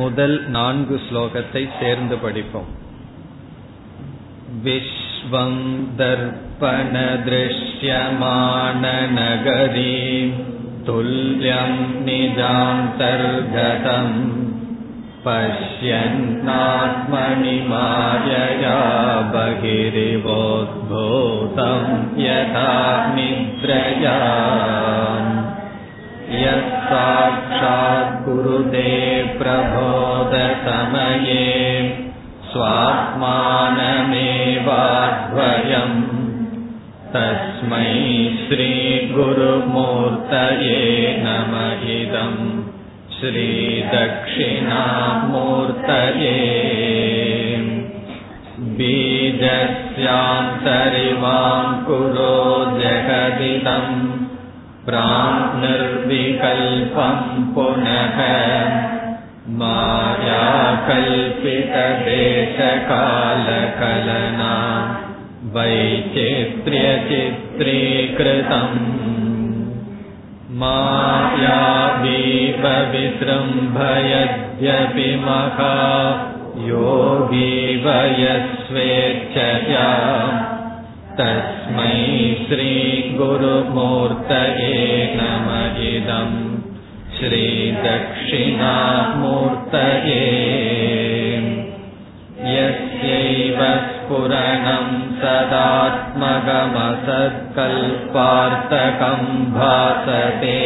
முதல் நான்கு ஸ்லோகத்தை சேர்ந்து படிப்போம் विश्वं दर्पणदृश्यमाननगरी तुल्यं निजान्तर्गतम् पश्यन्नात्मनि मायया बहिरिवोद्भूतं यथा निद्रया यत्साक्षात् कुरुते प्रबोधसमये स्वात्मानमेवाद्वयम् तस्मै श्रीगुरुमूर्तये नम इदम् श्रीदक्षिणामूर्तये बीजस्यान्तरिवाङ्कुरो जगदिदम् प्राङ्निर्विकल्पम् पुनः मायाकल्पितदेशकालकलना वैचित्र्यचित्रीकृतम् मायावीवविसृम्भयद्यपि महा योगी वयस्वेच्छया तस्मै श्रीगुरुमूर्तये नम इदम् श्रीदक्षिणामूर्तये। यस्यैव स्फुरणम् सदात्मगमसत्कल्पार्थकम् भासते।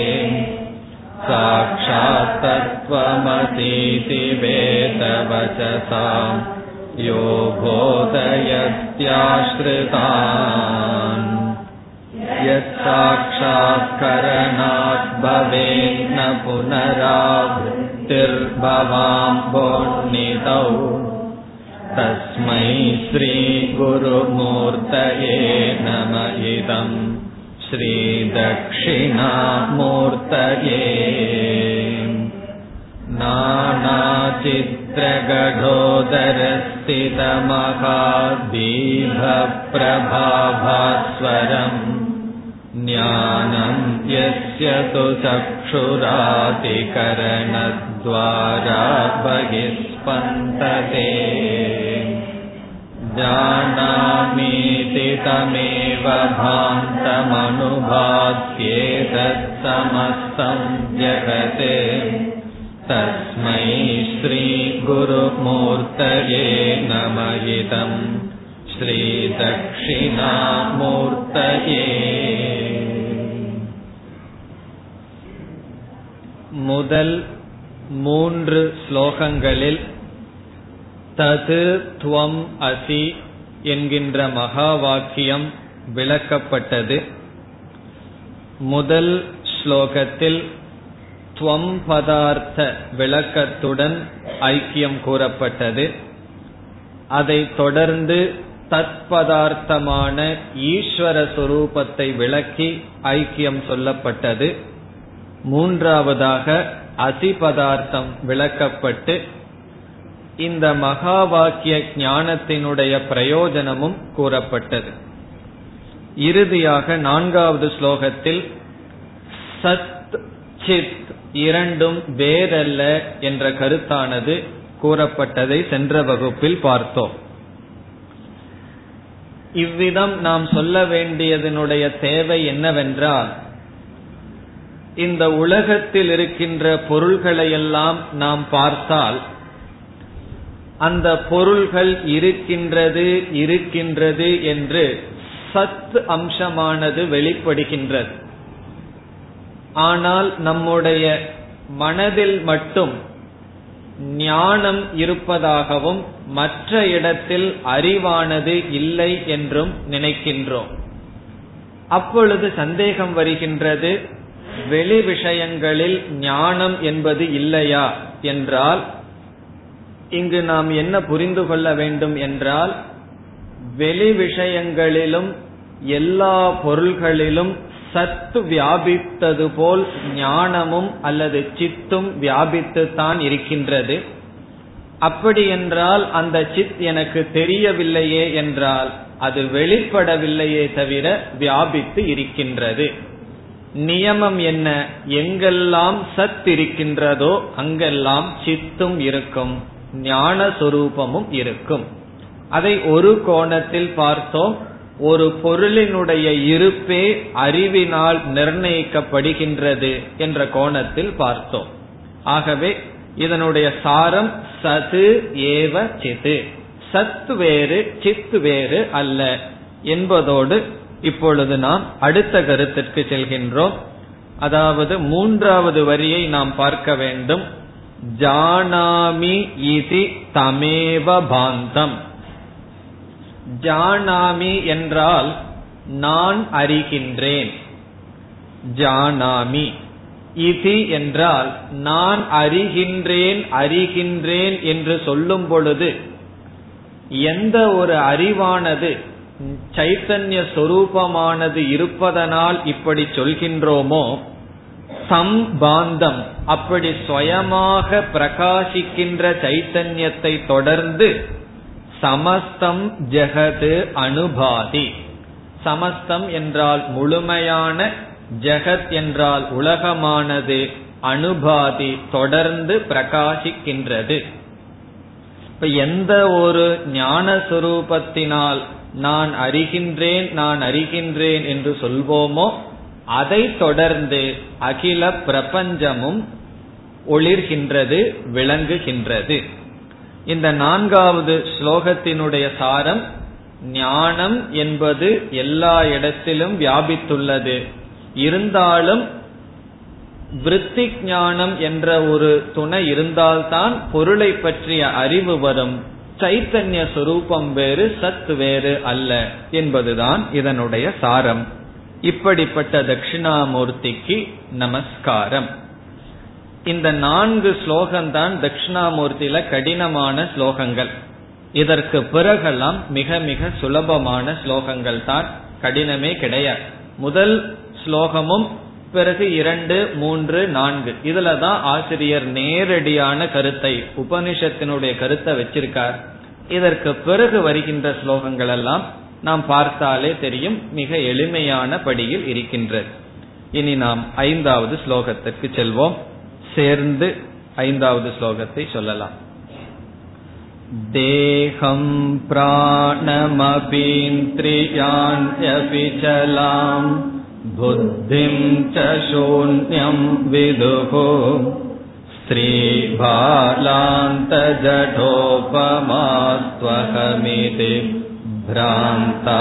साक्षात्तत्त्वमसीति वेदवचसाम् यो बोधयत्याश्रितान्। यत्साक्षात्करणात् भवेन्न पुनरावृत्तिर्भवाम्भोन्नितौ तस्मै श्रीगुरुमूर्तये नम इदम् श्रीदक्षिणामूर्तये नानाचित्रगढोदरस्थितमहादीभप्रभाभास्वरम् ज्ञानं यस्य तु चक्षुरातिकरणद्वारा बहिस्पन्दते जानामीति तमेव भान्तमनुभात्येतत्समस्तं जगते तस्मै श्रीगुरुमूर्तये नम इदम् श्रीदक्षिणामूर्तये முதல் மூன்று ஸ்லோகங்களில் தது துவம் அசி என்கின்ற மகா வாக்கியம் விளக்கப்பட்டது முதல் ஸ்லோகத்தில் துவம் பதார்த்த விளக்கத்துடன் ஐக்கியம் கூறப்பட்டது. அதை தொடர்ந்து தத்பதார்த்தமான ஈஸ்வர சுரூபத்தை விளக்கி ஐக்கியம் சொல்லப்பட்டது. மூன்றாவதாக அசிபதார்த்தம் விளக்கப்பட்டு இந்த மகா வாக்கிய ஞானத்தினுடைய பிரயோஜனமும் கூறப்பட்டது. இறுதியாக நான்காவது ஸ்லோகத்தில் சத் சித் இரண்டும் வேறல்ல என்ற கருத்தானது கூறப்பட்டதை சென்ற வகுப்பில் பார்த்தோம். இவ்விதம் நாம் சொல்ல வேண்டியதனுடைய தேவை என்னவென்றால் இந்த உலகத்தில் இருக்கின்ற பொருள்களையெல்லாம் நாம் பார்த்தால் அந்த பொருள்கள் இருக்கின்றது இருக்கின்றது என்று சத் அம்சமானது வெளிப்படுகின்றது. ஆனால் நம்முடைய மனதில் மட்டும் ஞானம் இருப்பதாகவும் மற்ற இடத்தில் அறிவானது இல்லை என்றும் நினைக்கின்றோம். அப்பொழுது சந்தேகம் வருகின்றது வெளி விஷயங்களில் ஞானம் என்பது இல்லையா என்றால் இங்கு நாம் என்ன புரிந்து கொள்ள வேண்டும் என்றால் வெளி விஷயங்களிலும் எல்லா பொருள்களிலும் சத்து வியாபித்தது போல் ஞானமும் அல்லது சித்தும் வியாபித்துத்தான் இருக்கின்றது. அப்படி என்றால் அந்த சித் எனக்கு தெரியவில்லையே என்றால் அது வெளிப்படவில்லையே தவிர வியாபித்து இருக்கின்றது. நியமம் என்ன? எங்கெல்லாம் சத் இருக்கின்றதோ அங்கெல்லாம் சித்தும் இருக்கும் ஞான சொரூபமும் இருக்கும். அதை ஒரு கோணத்தில் பார்த்தோம். ஒரு பொருளினுடைய இருப்பே அறிவினால் நிர்ணயிக்கப்படுகின்றது என்ற கோணத்தில் பார்த்தோம். ஆகவே இதனுடைய சாரம் சது ஏவ சிது சத் வேறு சித் வேறு அல்ல என்பதோடு இப்பொழுது நாம் அடுத்த கருத்திற்கு செல்கின்றோம். அதாவது மூன்றாவது வரியை நாம் பார்க்க வேண்டும். ஜானாமி இதி தமேவ பாந்தம். ஜானாமி என்றால் நான் அறிகின்றேன். ஜானாமி. இது என்றால் நான் அறிகின்றேன் அறிகின்றேன் என்று சொல்லும் பொழுது எந்த ஒரு அறிவானது சைத்தன்ய சொரூபமானது இருப்பதனால் இப்படி சொல்கின்றோமோ சம்பாந்தம் அப்படி சுயமாக பிரகாசிக்கின்ற சைத்தன்யத்தை தொடர்ந்து சமஸ்தம் ஜெகது அனுபாதி. சமஸ்தம் என்றால் முழுமையான ஜெகத் என்றால் உலகமானது அனுபாதி தொடர்ந்து பிரகாசிக்கின்றது. இப்ப எந்த ஒரு ஞான சுரூபத்தினால் நான் அறிகின்றேன் நான் அறிகின்றேன் என்று சொல்வோமோ அதை தொடர்ந்து அகில பிரபஞ்சமும் ஒளிர்கின்றது விளங்குகின்றது. இந்த நான்காவது ஸ்லோகத்தினுடைய சாரம் ஞானம் என்பது எல்லா இடத்திலும் வியாபித்துள்ளது. இருந்தாலும் விருத்தி ஞானம் என்ற ஒரு துணை இருந்தால்தான் பொருளை பற்றிய அறிவு வரும். சைத்தன்ய சுரூபம் வேறு சத் வேறு அல்ல என்பதுதான் இதனுடைய சாரம். இப்படிப்பட்ட தட்சிணாமூர்த்திக்கு நமஸ்காரம். இந்த நான்கு ஸ்லோகம்தான் தட்சிணாமூர்த்தியில கடினமான ஸ்லோகங்கள். இதற்கு பிறகெல்லாம் மிக மிக சுலபமான ஸ்லோகங்கள் தான். கடினமே கிடையாது. முதல் ஸ்லோகமும் பிறகு இரண்டு மூன்று நான்கு. இதுலதான் ஆசிரியர் நேரடியான கருத்தை உபனிஷத்தினுடைய கருத்தை வச்சிருக்கார். இதற்கு பிறகு வருகின்ற ஸ்லோகங்கள் எல்லாம் நாம் பார்த்தாலே தெரியும் மிக எளிமையான படியில் இருக்கின்றது. இனி நாம் ஐந்தாவது ஸ்லோகத்திற்கு செல்வோம். சேர்ந்து ஐந்தாவது ஸ்லோகத்தை சொல்லலாம் தேகம் பிராணமபீந்திரியாண்யபி சலாம் बुद्धिं च शून्यं विदुः स्त्रीबालान्तजठोपमास्त्वहमिति भ्रान्ता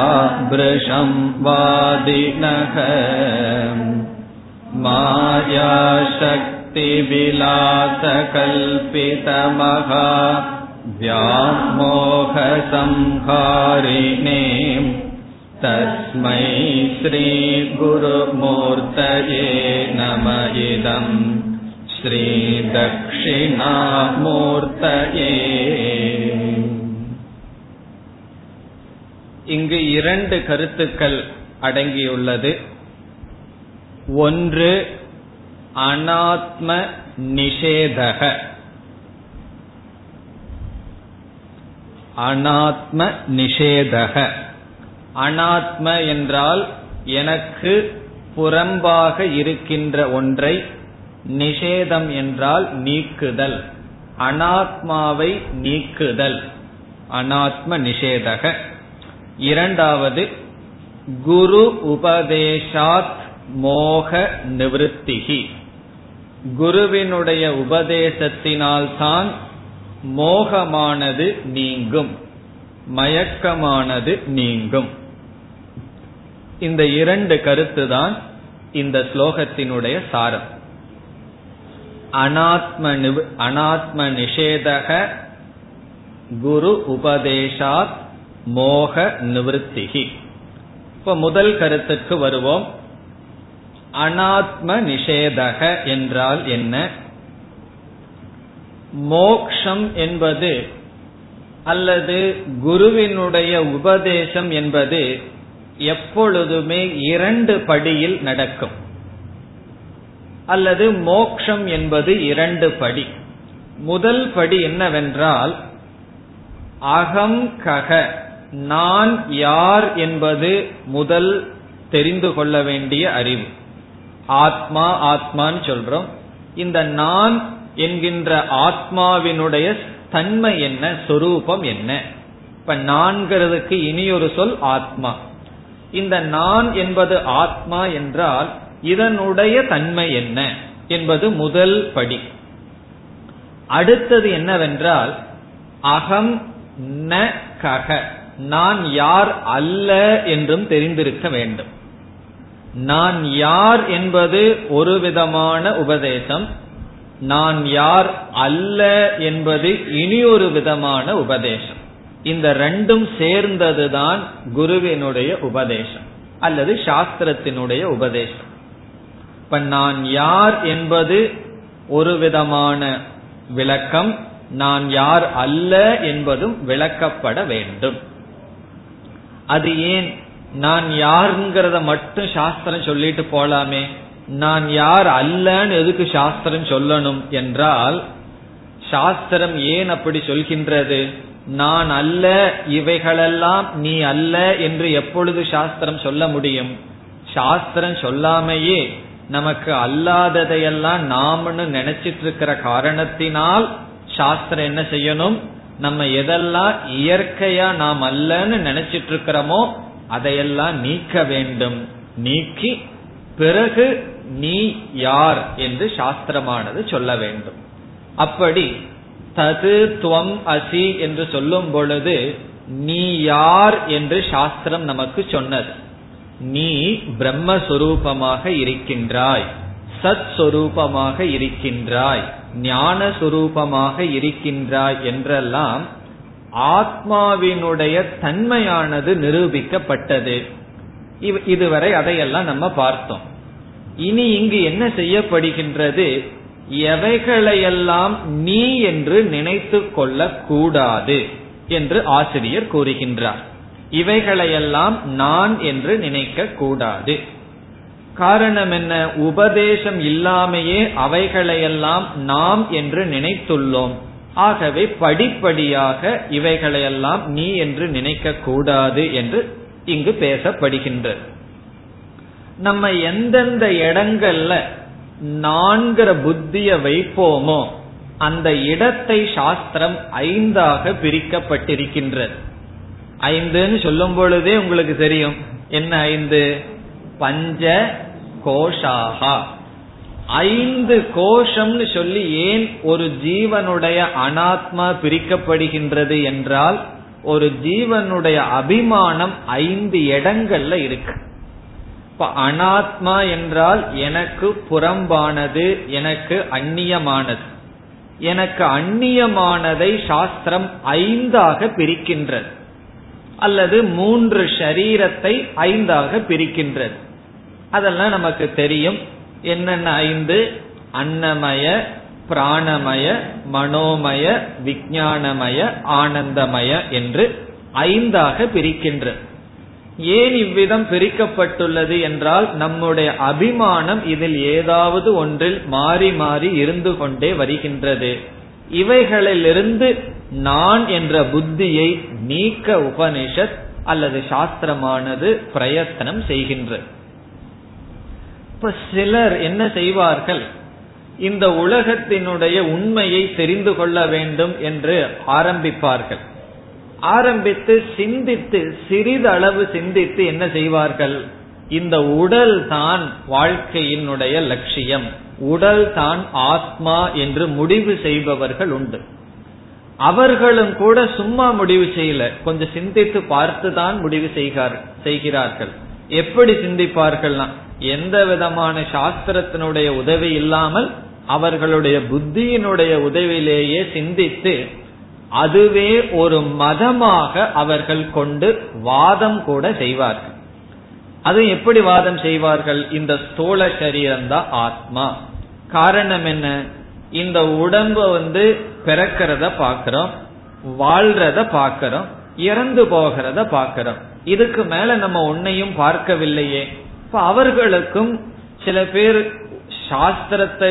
भृशं वादिनः मायाशक्तिविलासकल्पितमहा व्यामोहसंहारिणे तस्मै श्रीगुरुमूर्तये नम इदम् ஸ்ரீதக்ஷிணாமூர்த்தயே இங்கு இரண்டு கருத்துக்கள் அடங்கியுள்ளது ஒன்று அனாத்ம நிஷேதக. அனாத்ம நிஷேதக. அனாத்ம என்றால் எனக்கு புறம்பாக இருக்கின்ற ஒன்றை நிஷேதம் என்றால் நீக்குதல். அனாத்மாவை நீக்குதல். அனாத்ம நிஷேதக. இரண்டாவது குரு உபதேசாத் மோக நிவத்திகி. குருவினுடைய உபதேசத்தினால்தான் மோகமானது நீங்கும் மயக்கமானது நீங்கும். இந்த இரண்டு கருத்து தான் இந்த ஸ்லோகத்தினுடைய சாரம். அனாத்ம அனாத்ம நிஷேதக குரு உபதேசாத் மோக நிவத்திகி இப்ப முதல் கருத்துக்கு வருவோம். அனாத்ம நிஷேதக என்றால் என்ன? மோக்ஷம் என்பது அல்லது குருவினுடைய உபதேசம் என்பது எப்பொழுதுமே இரண்டு படியில் நடக்கும். அல்லது மோக்ஷம் என்பது இரண்டு படி. முதல் படி என்னவென்றால் அகம் கக நான் யார் என்பது முதல் தெரிந்து கொள்ள வேண்டிய அறிவு. ஆத்மா ஆத்மான்னு சொல்றோம். இந்த நான் என்கின்ற ஆத்மாவினுடைய தன்மை என்ன சொரூபம் என்ன? இப்ப நான்கிறதுக்கு இனியொரு சொல் ஆத்மா. இந்த நான் என்பது ஆத்மா என்றால் இதனுடைய தன்மை என்ன என்பது முதல் படி. அடுத்தது என்னவென்றால் அகம் ந கக. நான் யார் அல்ல என்றும் தெரிந்திருக்க வேண்டும். நான் யார் என்பது ஒரு விதமான உபதேசம். நான் யார் அல்ல என்பது இனி ஒரு விதமான உபதேசம். இந்த ரெண்டும் சேர்ந்ததுதான் குருவினுடைய உபதேசம் அல்லது சாஸ்திரத்தினுடைய உபதேசம். இப்ப நான் யார் என்பது ஒரு விதமான விளக்கம். நான் யார் அல்ல என்பதும் விளக்கப்பட வேண்டும். அது ஏன் நான் யாருங்கிறத மட்டும் சாஸ்திரம் சொல்லிட்டு போலாமே. நான் யார் அல்லன்னு எதுக்கு சாஸ்திரம் சொல்லணும் என்றால் சாஸ்திரம் ஏன் அப்படி சொல்கின்றது? நான் அல்ல இவைகளெல்லாம் நீ அல்ல என்று எப்பொழுது சாஸ்திரம் சொல்ல முடியும்? சாஸ்திரம் சொல்லாமையே நமக்கு அல்லாததையெல்லாம் நாமன்னு நினைச்சிட்டு இருக்கிற காரணத்தினால் சாஸ்திரம் என்ன செய்யணும்? நம்ம எதெல்லாம் இயற்கையா நாம் அல்லன்னு நினைச்சிட்டு இருக்கிறோமோ அதையெல்லாம் நீக்க வேண்டும். நீக்கி பிறகு நீ யார் என்று சாஸ்திரமானது சொல்ல வேண்டும். அப்படி தது துவம் அசி என்று சொல்லும் பொழுது நீ யார் என்று சாஸ்திரம் நமக்கு சொன்னது. நீ பிரம்மஸ்வரூபமாக இருக்கின்றாய் சத் சொரூபமாக இருக்கின்றாய் ஞான சுரூபமாக இருக்கின்றாய் என்றெல்லாம் ஆத்மாவினுடைய தன்மையானது நிரூபிக்கப்பட்டது. இதுவரை அதையெல்லாம் நம்ம பார்த்தோம். இனி இங்கு என்ன செய்யப்படுகின்றது? எவைகளையெல்லாம் நீ என்று நினைத்து கொள்ள கூடாது என்று ஆசிரியர் கூறுகின்றார். இவைகளையெல்லாம் நான் என்று நினைக்க கூடாது காரணம் என்ன? உபதேசம் இல்லாமையே அவைகளையெல்லாம் நாம் என்று நினைத்துள்ளோம். ஆகவே படிப்படியாக இவைகளையெல்லாம் நீ என்று நினைக்க கூடாது என்று இங்கு பேசப்படுகின்றது நம்ம எந்தெந்த இடங்கள்ல நான்கிற புத்திய வைப்போமோ அந்த இடத்தை சாஸ்திரம் ஐந்தாக பிரிக்கப்பட்டிருக்கின்றது ஐந்துன்னு சொல்லும் பொழுதே உங்களுக்கு தெரியும். என்ன ஐந்து? பஞ்ச கோஷாகா ஐந்து கோஷம்னு சொல்லி ஏன் ஒரு ஜீவனுடைய அனாத்மா பிரிக்கப்படுகின்றது என்றால் ஒரு ஜீவனுடைய அபிமானம் ஐந்து இடங்கள்ல இருக்கு. இப்ப அனாத்மா என்றால் எனக்கு புறம்பானது எனக்கு அந்நியமானது. எனக்கு அந்நியமானதை சாஸ்திரம் ஐந்தாக பிரிக்கின்றது. அல்லது மூன்று ஷரீரத்தை ஐந்தாக பிரிக்கின்றது. அதெல்லாம் நமக்கு தெரியும். என்னென்ன ஐந்து? அன்னமய பிராணமய மனோமய விஜயானமய ஆனந்தமய என்று ஐந்தாக பிரிக்கின்ற. ஏன் இவ்விதம் பிரிக்கப்பட்டுள்ளது என்றால் நம்முடைய அபிமானம் இதில் ஏதாவது ஒன்றில் மாறி மாறி இருந்து கொண்டே வருகின்றது. இவைகளிலிருந்து நான் என்ற புத்தியை நீக்க உபனிஷத் அல்லது சாஸ்திரமானது பிரயத்தனம் செய்கின்றது இப்ப சிலர் என்ன செய்வார்கள்? இந்த உலகத்தினுடைய உண்மையை தெரிந்து கொள்ள வேண்டும் என்று ஆரம்பிப்பார்கள். ஆரம்பித்து சிந்தித்து சிறிதளவு சிந்தித்து என்ன செய்வார்கள்? இந்த உடல் தான் வாழ்க்கையினுடைய லட்சியம். உடல் தான் ஆத்மா என்று முடிவு செய்பவர்கள் உண்டு. அவர்களும் கூட சும்மா முடிவு செய்யல. கொஞ்சம் சிந்தித்து பார்த்து தான் முடிவு செய்கிறார்கள். எப்படி சிந்திப்பார்கள்னா எந்த விதமான சாஸ்திரத்தினுடைய உதவி இல்லாமல் அவர்களுடைய புத்தியினுடைய உதவியிலேயே சிந்தித்து அதுவே ஒரு மதமாக அவர்கள் கொண்டு வாதம் கூட செய்வார்கள். அது எப்படி வாதம் செய்வார்கள்? இந்த ஸ்தூல சரீரம் தான் ஆத்மா. காரணம் என்ன? இந்த உடம்ப வந்து பிறக்கிறத பாக்கிறோம் வாழ்றத பாக்கிறோம் இறந்து போகிறத பாக்கிறோம் இதுக்கு மேல நம்ம உன்னையும் பார்க்கவில்லையே. இப்ப அவர்களுக்கும் சில பேர் சாஸ்திரத்தை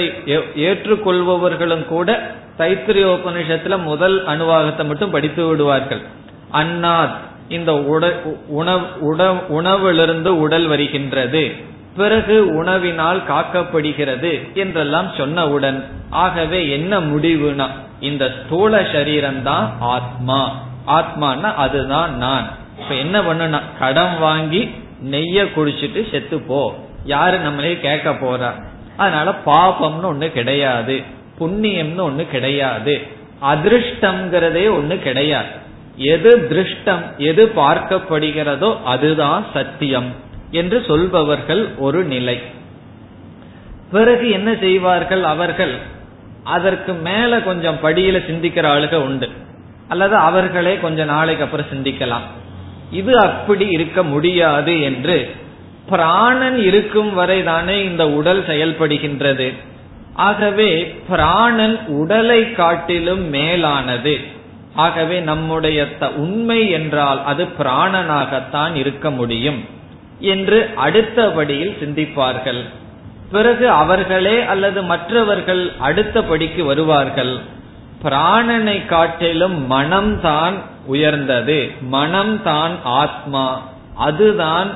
ஏற்றுக்கொள்பவர்களும் கூட தைத்திரியோபனிஷத்துல முதல் அணுவாகத்தை மட்டும் படித்து விடுவார்கள். அன்னாத் இந்த உணவிலிருந்து உடல் வருகின்றது. பிறகு உணவினால் காக்கப்படுகிறது என்றெல்லாம் சொன்னவுடன் ஆகவே என்ன முடிவுனா இந்த ஸ்தூல சரீரம்தான் ஆத்மா. ஆத்மானா அதுதான் நான். இப்ப என்ன பண்ணுனா கடன் வாங்கி நெய்ய குடிச்சிட்டு செத்து போ. யாரு நம்மளே கேட்க போறா? அதனால பாபம்னு ஒண்ணு கிடையாது புண்ணியம்னு ஒண்ணு கிடையாது அதிருஷ்டம்ங்கிறதே ஒண்ணு கிடையாது. எது திருஷ்டம் எது பார்க்கப்படுகிறதோ அதுதான் சத்தியம் என்று சொல்பவர்கள் ஒரு நிலை. பிறகு என்ன செய்வார்கள் அவர்கள்? அதற்கு மேல கொஞ்சம் படியில சிந்திக்கிற ஆளுக உண்டு. அல்லது அவர்களே கொஞ்ச நாளைக்கு அப்புறம் சிந்திக்கலாம். இது அப்படி இருக்க முடியாது என்று பிராணன் இருக்கும் வரை தானே இந்த உடல் செயல்படுகின்றது. ஆகவே பிராணன் உடலை காட்டிலும் மேலானது. ஆகவே நம்முடைய உண்மை என்றால் அது பிராணனாகத்தான் இருக்க முடியும் என்று அடுத்தபடியில் சிந்திப்பார்கள். பிறகு அவர்களே அல்லது மற்றவர்கள் அடுத்தபடிக்கு வருவார்கள். பிராணனை காட்டிலும் மனம்தான் உயர்ந்தது. மனம்தான் ஆத்மா. அதுதான்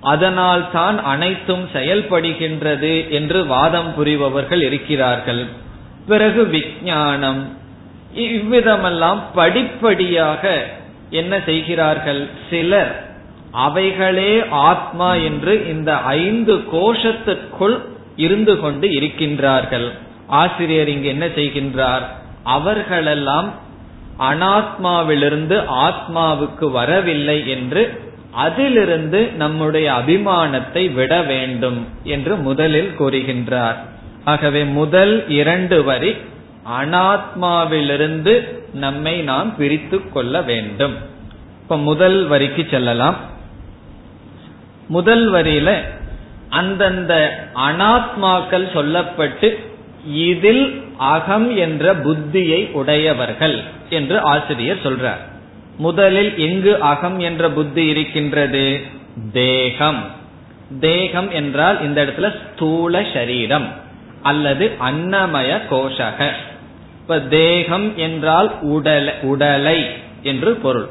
அதனால் தான் அனைத்தும் செயல்படுகின்றது என்று வாதம் புரிபவர்கள் இருக்கிறார்கள். பிறகு விஞ்ஞானம். இவ்விதமெல்லாம் படிப்படியாக என்ன செய்கிறார்கள்? சிலர் அவைகளே ஆத்மா என்று இந்த ஐந்து கோஷத்திற்குள் இருந்து கொண்டு இருக்கின்றார்கள். ஆசிரியர் இங்கு என்ன செய்கின்றார்? அவர்களெல்லாம் அனாத்மாவிலிருந்து ஆத்மாவுக்கு வரவில்லை என்று அதிலிருந்து நம்முடைய அபிமானத்தை விட வேண்டும் என்று முதலில் கூறுகின்றார். ஆகவே முதல் இரண்டு வரி அனாத்மாவிலிருந்து நம்மை நாம் பிரித்து கொள்ள வேண்டும். இப்ப முதல் வரிக்கு செல்லலாம். முதல் வரியில அந்தந்த அனாத்மாக்கள் சொல்லப்பட்டு இதில் அகம் என்ற புத்தியை உடையவர்கள் என்று ஆசிரியர் சொல்றார். முதலில் எங்கு அகம் என்ற புத்தி இருக்கின்றது? தேகம். தேகம் என்றால் இந்த இடத்துல ஸ்தூல சரீரம் அல்லது அன்னமய கோஷக. இப்ப தேகம் என்றால் உடலை உடலை என்று பொருள்.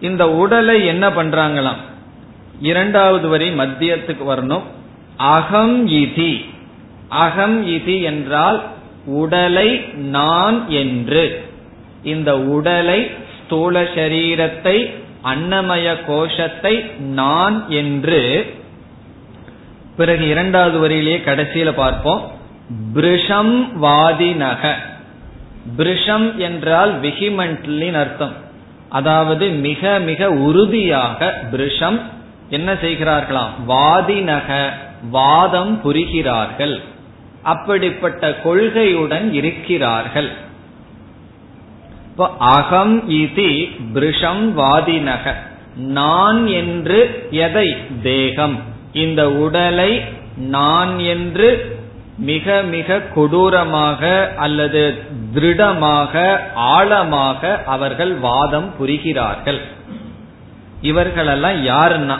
இந்த உடலை என்ன பண்றாங்களாம்? இரண்டாவது வரி மத்தியத்துக்கு வரணும். அகம் இதி. அகம் இது என்றால் உடலை நான் என்று. இந்த உடலை ஸ்தூல சரீரத்தை அன்னமய கோஷத்தை நான் என்று. பிறகு இரண்டாவது வரியிலேயே கடைசியில பார்ப்போம். பிரிஷம் வாதினக பிரிஷம் என்றால் விகிமெண்ட்லின் அர்த்தம். அதாவது மிக மிக உறுதியாக பிரிஷம் என்ன செய்கிறார்களாம்? வாதினக வாதம் புரிகிறார்கள். அப்படிப்பட்ட கொள்கையுடன் இருக்கிறார்கள். அகம் இதி பிருஷம் வாதினக. நான் என்று எதை? தேகம். இந்த உடலை நான் என்று மிக மிக கொடூரமாக அல்லது திருடமாக ஆழமாக அவர்கள் வாதம் புரிகிறார்கள். இவர்களெல்லாம் யாருன்னா?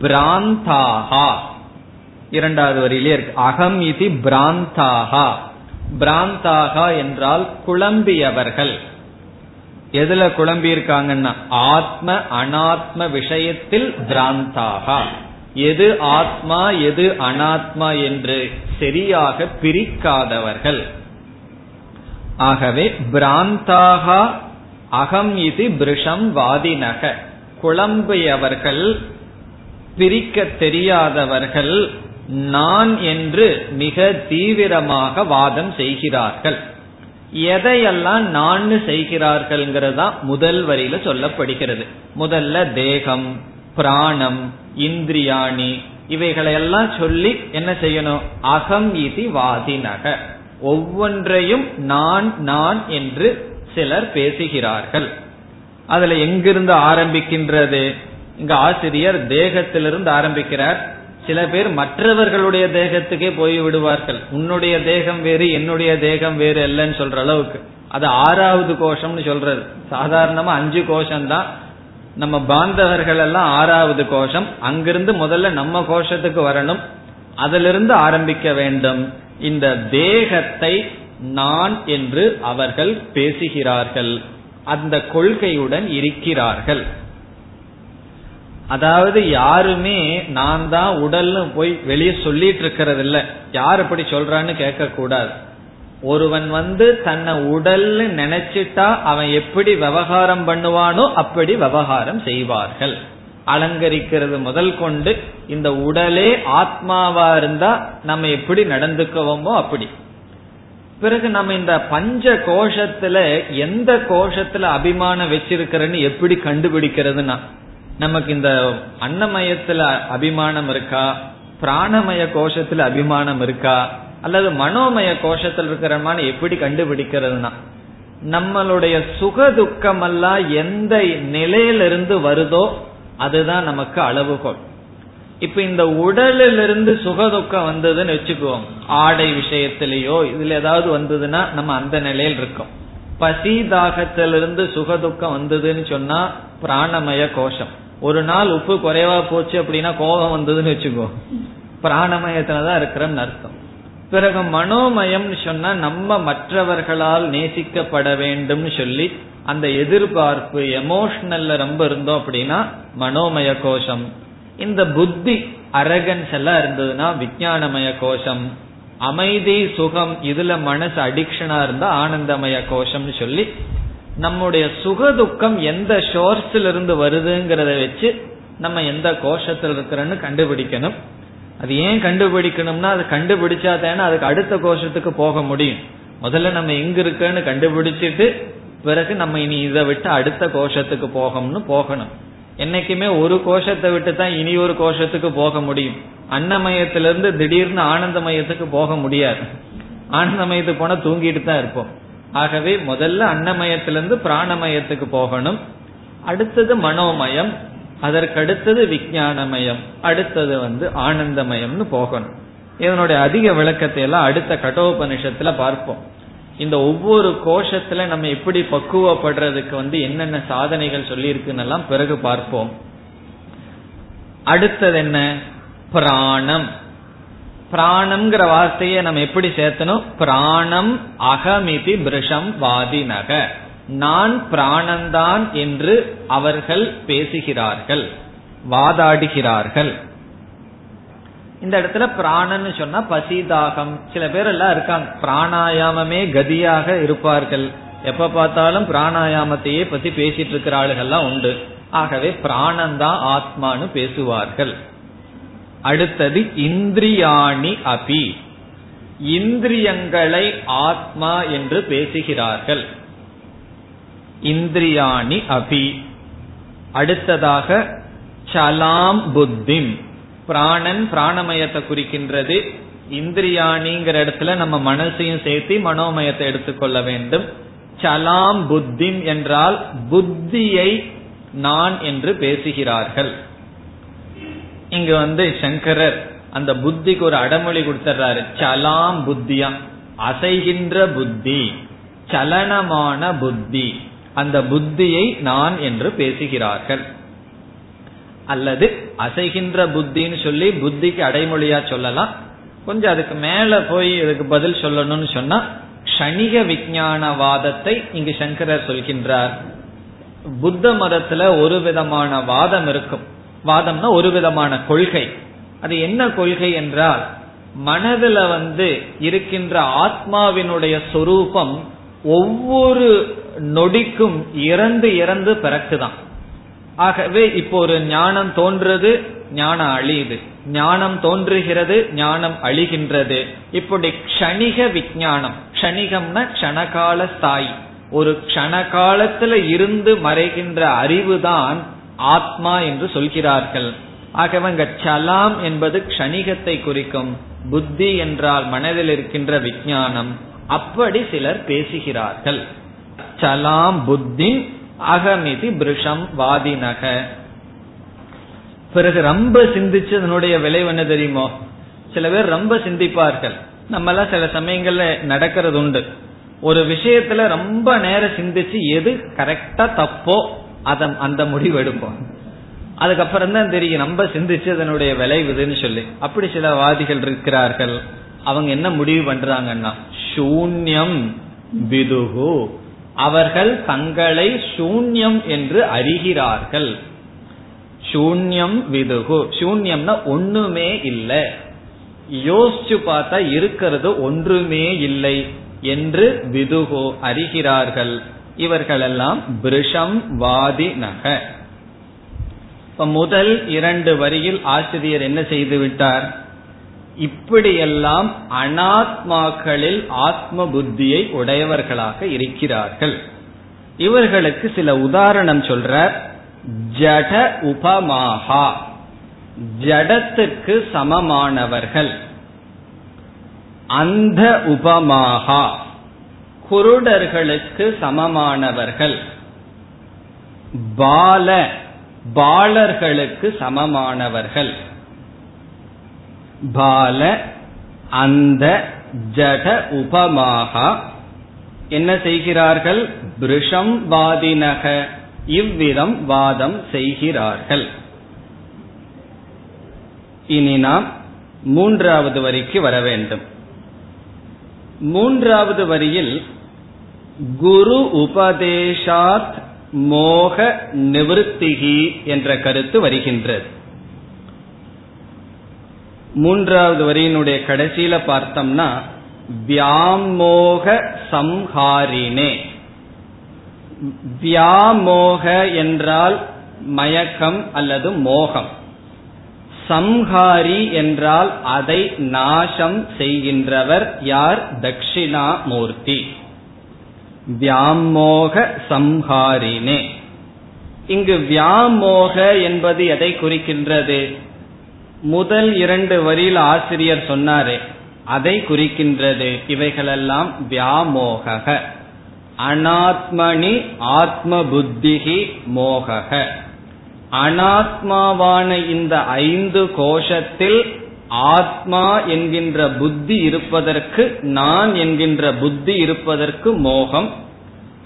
பிராந்தாகா. இரண்டாவது வரியிலே இருக்கு. அகம் இது பிராந்தாகா. பிராந்தாகா என்றால் குழம்பியவர்கள். எதுல குழம்பி இருக்காங்கன்னா ஆத்ம அனாத்ம விஷயத்தில் பிராந்தாகா. எது ஆத்மா எது அனாத்மா என்று சரியாக பிரிக்காதவர்கள். ஆகவே பிராந்தாகா அகம் இது பிருஷம் வாதினக. குழம்பியவர்கள் பிரிக்க தெரியாதவர்கள் நான் என்று மிக தீவிரமாக வாதம் செய்கிறார்கள். எதையெல்லாம் நான் செய்கிறார்கள்ங்கிறதா முதல் வரியில சொல்லப்படுகிறது. முதல்ல தேகம் பிராணம் இந்திரியாணி இவைகளையெல்லாம் சொல்லி என்ன செய்யணும்? அகம் இதி வாதினக. ஒவ்வொன்றையும் நான் நான் என்று சிலர் பேசுகிறார்கள். அதுல எங்கிருந்து ஆரம்பிக்கின்றது? இங்க ஆசிரியர் தேகத்திலிருந்து ஆரம்பிக்கிறார். சில பேர் மற்றவர்களுடைய தேகத்துக்கே போய் விடுவார்கள். உன்னுடைய தேகம் வேறு என்னுடைய தேகம் வேறு இல்லைன்னு சொல்ற அளவுக்கு. அது ஆறாவது கோஷம்னு சொல்றது. சாதாரணமா அஞ்சு கோஷம் தான் நம்ம பாந்தவர்கள் எல்லாம் ஆறாவது கோஷம். அங்கிருந்து முதல்ல நம்ம கோஷத்துக்கு வரணும். அதிலிருந்து ஆரம்பிக்க வேண்டும். இந்த தேகத்தை நான் என்று அவர்கள் பேசுகிறார்கள். அந்த கொள்கையுடன் இருக்கிறார்கள். அதாவது யாருமே நான் தான் உடல்னு போய் வெளியே சொல்லிட்டு இருக்கிறது இல்ல. யார் அப்படி சொல்றான்னு கேட்க கூடாது. ஒருவன் வந்து தன்னை உடல்னு நினைச்சிட்டா அவன் எப்படி விவகாரம் பண்ணுவானோ அப்படி விவகாரம் செய்வார்கள். அலங்கரிக்கிறது முதல் கொண்டு இந்த உடலே ஆத்மாவா இருந்தா நம்ம எப்படி நடந்துக்குவோமோ அப்படி. பிறகு நம்ம இந்த பஞ்ச கோஷத்துல எந்த கோஷத்துல அபிமானம் வச்சிருக்கிறன்னு எப்படி கண்டுபிடிக்கிறதுனா நமக்கு இந்த அன்னமயத்துல அபிமானம் இருக்கா? பிராணமய கோஷத்துல அபிமானம் இருக்கா? அல்லது மனோமய கோஷத்தில் இருக்கிறமான எப்படி கண்டுபிடிக்கிறதுனா நம்மளுடைய சுக துக்கம் எல்லாம் எந்த நிலையிலிருந்து வருதோ அதுதான் நமக்கு அளவுகோல். இப்ப இந்த உடலிலிருந்து சுகதுக்கம் வந்ததுன்னு வச்சுக்குவோம். ஆடை விஷயத்திலேயோ இதுல ஏதாவது வந்ததுன்னா நம்ம அந்த நிலையில் இருக்கோம். பசி தாகத்திலிருந்து சுகதுக்கம் வந்ததுன்னு சொன்னா பிராணமய கோஷம். ஒரு நாள் உப்பு குறைவா போச்சு அப்படின்னா கோபம் வந்ததுன்னு வச்சுக்கோ. பிராணமயத்துலதான் இருக்கிறோம்னு அர்த்தம். பிறகு மனோமயம்னு சொன்னா நம்ம மற்றவர்களால் நேசிக்கப்பட வேண்டும்னு சொல்லி அந்த எதிர்பார்ப்பு எமோஷனல்ல ரொம்ப இருந்தோம் அப்படின்னா மனோமய கோஷம். இந்த புத்தி அரகன்ஸ் எல்லாம் இருந்ததுன்னா விஜயானமய கோஷம். அமைதி சுகம் இதுல மனசு அடிக்ஷனா இருந்தா ஆனந்தமய கோஷம்னு சொல்லி நம்முடைய சுக துக்கம் எந்த சோர்ஸ்ல இருந்து வருதுங்கிறத வச்சு நம்ம எந்த கோஷத்தில் இருக்கிறோன்னு கண்டுபிடிக்கணும். அது ஏன் கண்டுபிடிக்கணும்னா அது கண்டுபிடிச்சா தானே அதுக்கு அடுத்த கோஷத்துக்கு போக முடியும். முதல்ல நம்ம எங்க இருக்கன்னு கண்டுபிடிச்சிட்டு பிறகு நம்ம இனி இதை விட்டு அடுத்த கோஷத்துக்கு போகணும்னு போகணும். என்னைக்குமே ஒரு கோஷத்தை விட்டு தான் இனி ஒரு கோஷத்துக்கு போக முடியும். அன்னமயத்திலிருந்து திடீர்னு ஆனந்தமயத்துக்கு போக முடியாது. ஆனந்தமயத்துக்கு போனா தூங்கிட்டு தான் இருப்போம். ஆகவே முதல்ல அன்னமயத்திலிருந்து பிராணமயத்துக்கு போகணும். அடுத்தது மனோமயம் அதற்கடுத்தது விஜயானமயம் அடுத்தது வந்து ஆனந்தமயம்னு போகணும். இதனுடைய அதிக விளக்கத்தை எல்லாம் அடுத்த கட்டோபனிஷத்துல பார்ப்போம். இந்த ஒவ்வொரு கோஷத்துல நம்ம எப்படி பக்குவப்படுறதுக்கு வந்து என்னென்ன சாதனைகள் சொல்லியிருக்குன்னெல்லாம் பிறகு பார்ப்போம். அடுத்தது என்ன? பிராணம். பிராணம்ங்கிற வார்த்தையை நம்ம எப்படி சேர்த்தணும்? பிராணம் அகமிதி பிருஷம் வாதினக நான் பிராணந்தான் என்று அவர்கள் பேசுகிறார்கள் வாதாடுகிறார்கள். இந்த இடத்துல பிராணன்னு சொன்னா பசிதாகம். சில பேர் எல்லாம் இருக்காங்க. பிராணாயாமமே கதியாக இருப்பார்கள். எப்ப பார்த்தாலும் பிராணாயாமத்தையே பத்தி பேசிட்டு இருக்கிற ஆளுகள்லாம் உண்டு. ஆகவே பிராணந்தான் ஆத்மானு பேசுவார்கள். அடுத்தது இந்திரியாணி அபி. இந்திரியங்களை ஆத்மா என்று பேசுகிறார்கள். இந்திரியாணி அபி. அடுத்ததாக சலாம் புத்திம். பிராணன் பிராணமயத்தை குறிக்கின்றது. இந்திரியாணிங்கிற இடத்துல நம்ம மனசையும் சேர்த்து மனோமயத்தை எடுத்துக்கொள்ள வேண்டும். சலாம் புத்திம் என்றால் புத்தியை நான் என்று பேசுகிறார்கள். இங்க வந்து சங்கரர் அந்த புத்திக்கு ஒரு அடமொழி கொடுத்துறாரு சலாம் புத்தியா அசைகின்ற புத்தி சலனமான புத்தி அந்த புத்தியை நான் என்று பேசுகிறார்கள். அல்லது அசைகின்ற புத்தின்னு சொல்லி புத்திக்கு அடைமொழியா சொல்லலாம். கொஞ்சம் அதுக்கு மேல போய் இதுக்கு பதில் சொல்லணும்னு சொன்னா க்ஷணிக விஞ்ஞானவாதத்தை இங்கு சங்கரர் சொல்கின்றார். புத்த மதத்துல ஒரு விதமான வாதம் இருக்கும். வாதம்னா ஒரு விதமான கொள்கை. அது என்ன கொள்கை என்றால் மனதுல வந்து இருக்கின்ற ஆத்மாவினுடைய சொரூபம் ஒவ்வொரு நொடிக்கும் இறந்து இறந்து பிறக்குதான். ஆகவே இப்போ ஒரு ஞானம் தோன்றது ஞானம் அழியுது. ஞானம் தோன்றுகிறது ஞானம் அழிகின்றது. இப்படி க்ஷணிக விஞ்ஞானம் க்ஷணிகம்னா க்ஷணகால ஸ்தாயி. ஒரு க்ஷணகாலத்துல இருந்து மறைகின்ற அறிவுதான் ஆத்மா என்று சொல்கிறார்கள். ஆகவே சலாம் என்பது க்ஷணிகத்தை குறிக்கும் புத்தி என்றால் மனதில் இருக்கின்ற விஜயானம் அப்படி சிலர் பேசுகிறார்கள். சலாம் புத்தி அகமிதி பிருஷம் வாதினக பிறகு ரொம்ப சிந்திச்சு அதனுடைய விளைவு என்ன தெரியுமோ? சில பேர் ரொம்ப சிந்திப்பார்கள். நம்ம எல்லாம் சில சமயங்கள்ல நடக்கிறது உண்டு ஒரு விஷயத்துல ரொம்ப நேரம் சிந்திச்சு எது கரெக்டா தப்போ அத அந்த முடிவு எடுப்போம் அதுக்கப்புறம் தான் தெரியும் நம்ம சிந்திச்சு அதனுடைய விளைவுதுன்னு சொல்லி. அப்படி சில வாதிகள் இருக்கிறார்கள். அவங்க என்ன முடிவு பண்றாங்கன்னா சூன்யம் விதுகு அவர்கள் தங்களை சூன்யம் என்று அறிகிறார்கள். சூன்யம் விதுகு சூன்யம்னா ஒண்ணுமே இல்லை. யோசிச்சு பார்த்தா இருக்கிறது ஒன்றுமே இல்லை என்று விதுகோ அறிகிறார்கள். இவர்களெல்லாம் பிருஷம் வாதி நக. இப்ப முதல் இரண்டு வரியில் ஆசிரியர் என்ன செய்து விட்டார்? இப்படியெல்லாம் அனாத்மாக்களில் ஆத்ம புத்தியை உடையவர்களாக இருக்கிறார்கள். இவர்களுக்கு சில உதாரணம் சொல்ற ஜட உபமாகா ஜடத்துக்கு சமமானவர்கள். அந்த உபமாகா குருடர்களுக்கு சமமானவர்கள். பால பாலர்களுக்கு சமமானவர்கள். பால அந்த ஜட உபமாகா. என்ன செய்கிறார்கள்? பிருஷம் வாதினக. இவ்விதம் வாதம் செய்கிறார்கள். இனி நாம் மூன்றாவது வரிக்கு வர வேண்டும். மூன்றாவது வரியில் குரு உபதேசாத் மோக நிவத்திகி என்ற கருத்து வருகின்றது. மூன்றாவது வரியினுடைய கடைசியில பார்த்தோம்னா வியாமோக சம்ஹாரினே. வியாமோக என்றால் மயக்கம் அல்லது மோகம். சம்ஹாரி என்றால் அதை நாசம் செய்கின்றவர் யார்? தட்சிணாமூர்த்தி. வியாமோக சம்ஹாரினே. இங்கு வியாமோக என்பது எதை குறிக்கின்றது? முதல் இரண்டு வரியில் ஆசிரியர் சொன்னாரே அதை குறிக்கின்றது. இவைகளெல்லாம் வியாமோக அனாத்மனி ஆத்ம புத்திகி மோகக. அனாத்மாவான இந்த ஐந்து கோஷத்தில் ஆத்மா என்கின்ற புத்தி இருப்பதற்கு நான் என்கின்ற புத்தி இருப்பதற்கு மோகம்.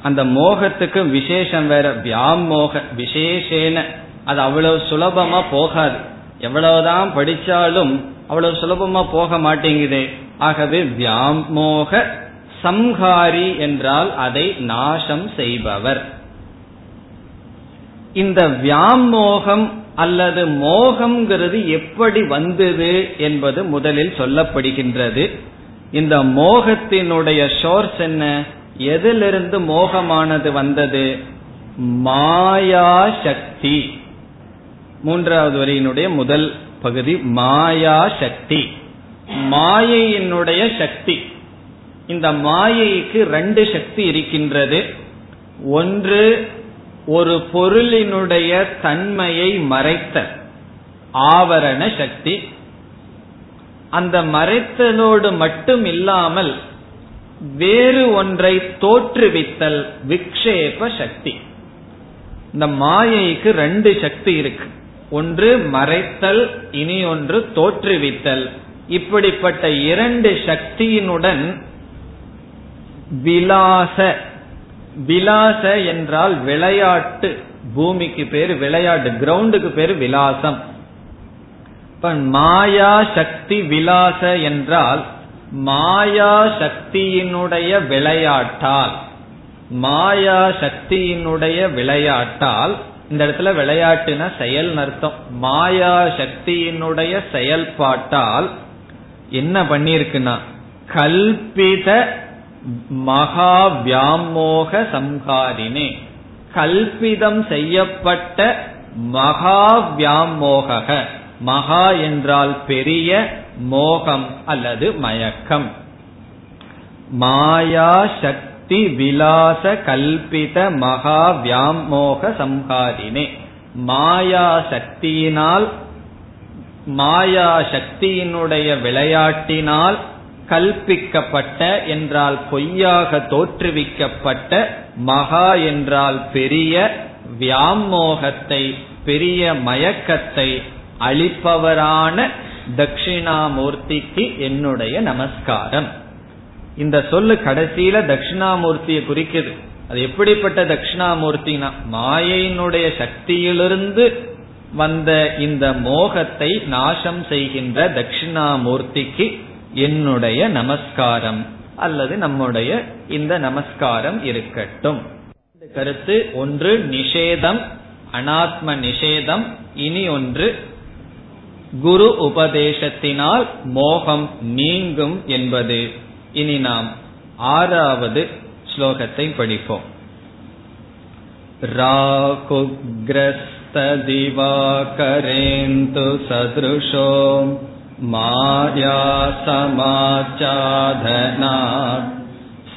அந்த மோகத்துக்கு விசேஷம் வேற வியாமோக விசேஷேன. அது அவ்வளவு சுலபமா போகாது. எவ்வளவுதான் படிச்சாலும் அவ்வளவு சுலபமா போக மாட்டேங்குது. ஆகவே வியாமோக சம்ஹாரி என்றால் அதை நாசம் செய்பவர். இந்த வியாமோகம் அல்லது மோகம்ங்கிறது எப்படி வந்தது என்பது முதலில் சொல்லப்படுகின்றது. இந்த மோகத்தினுடைய சோர்ஸ் என்ன? எதிலிருந்து மோகமானது வந்தது? மாயா சக்தி. மூன்றாவது வரியினுடைய முதல் பகுதி மாயா சக்தி. மாயையினுடைய சக்தி. இந்த மாயைக்கு ரெண்டு சக்தி இருக்கின்றது. ஒன்று ஒரு பொருளினுடைய தன்மையை மறைத்த ஆவரண சக்தி. அந்த மறைத்தலோடு மட்டும் இல்லாமல் வேறு ஒன்றை தோற்றுவித்தல் விக்ஷேப சக்தி. இந்த மாயைக்கு ரெண்டு சக்தி இருக்கு. ஒன்று மறைத்தல் இனி ஒன்று தோற்றுவித்தல். இப்படிப்பட்ட இரண்டு சக்தியினுடன் விலாச விலாச என்றால் விளையாட்டு. பூமிக்கு பேரு விளையாட்டு கிரவுண்டுக்கு பேரு விலாசம். இப்ப மாயா சக்தி விலாச என்றால் மாயா சக்தியினுடைய விளையாட்டால் மாயா சக்தியினுடைய விளையாட்டால் இந்த இடத்துல விளையாட்டுனா செயல் அர்த்தம். மாயா சக்தியினுடைய செயல்பாட்டால் என்ன பண்ணிருக்குன்னா கல்பித மகா வியாமோக சம்ஹாரினே. கல்பிதம் செய்யப்பட்ட மகா வியாமோக மகா என்றால் பெரிய மோகம் அல்லது மயக்கம். மாயா சக்தி விலாச கல்பித மகா வியாமோக சம்ஹாரினே. மாயா சக்தியினால் மாயா சக்தியினுடைய விளையாட்டினால் கல்பிக்கப்பட்ட என்றால் பொய்யாக தோற்றுவிக்கப்பட்ட மகா என்றால் பெரிய வியாமோகத்தை பெரிய மயக்கத்தை அளிப்பவரான தட்சிணாமூர்த்திக்கு என்னுடைய நமஸ்காரம். இந்த சொல்லு கடைசியில தட்சிணாமூர்த்தியை குறிக்குது. அது எப்படிப்பட்ட தட்சிணாமூர்த்தினா மாயையினுடைய சக்தியிலிருந்து வந்த இந்த மோகத்தை நாசம் செய்கின்ற தட்சிணாமூர்த்திக்கு என்னுடைய நமஸ்காரம் அல்லது நம்முடைய இந்த நமஸ்காரம் இருக்கட்டும் இந்த கருத்து ஒன்று நிஷேதம் அனாத்ம நிஷேதம் இனி ஒன்று குரு உபதேசத்தினால் மோகம் நீங்கும் என்பது இனி நாம் ஆறாவது ஸ்லோகத்தை படிப்போம் राकुग्रस्तदिवाकरेन्तु सदृशो माया समाचाधनात्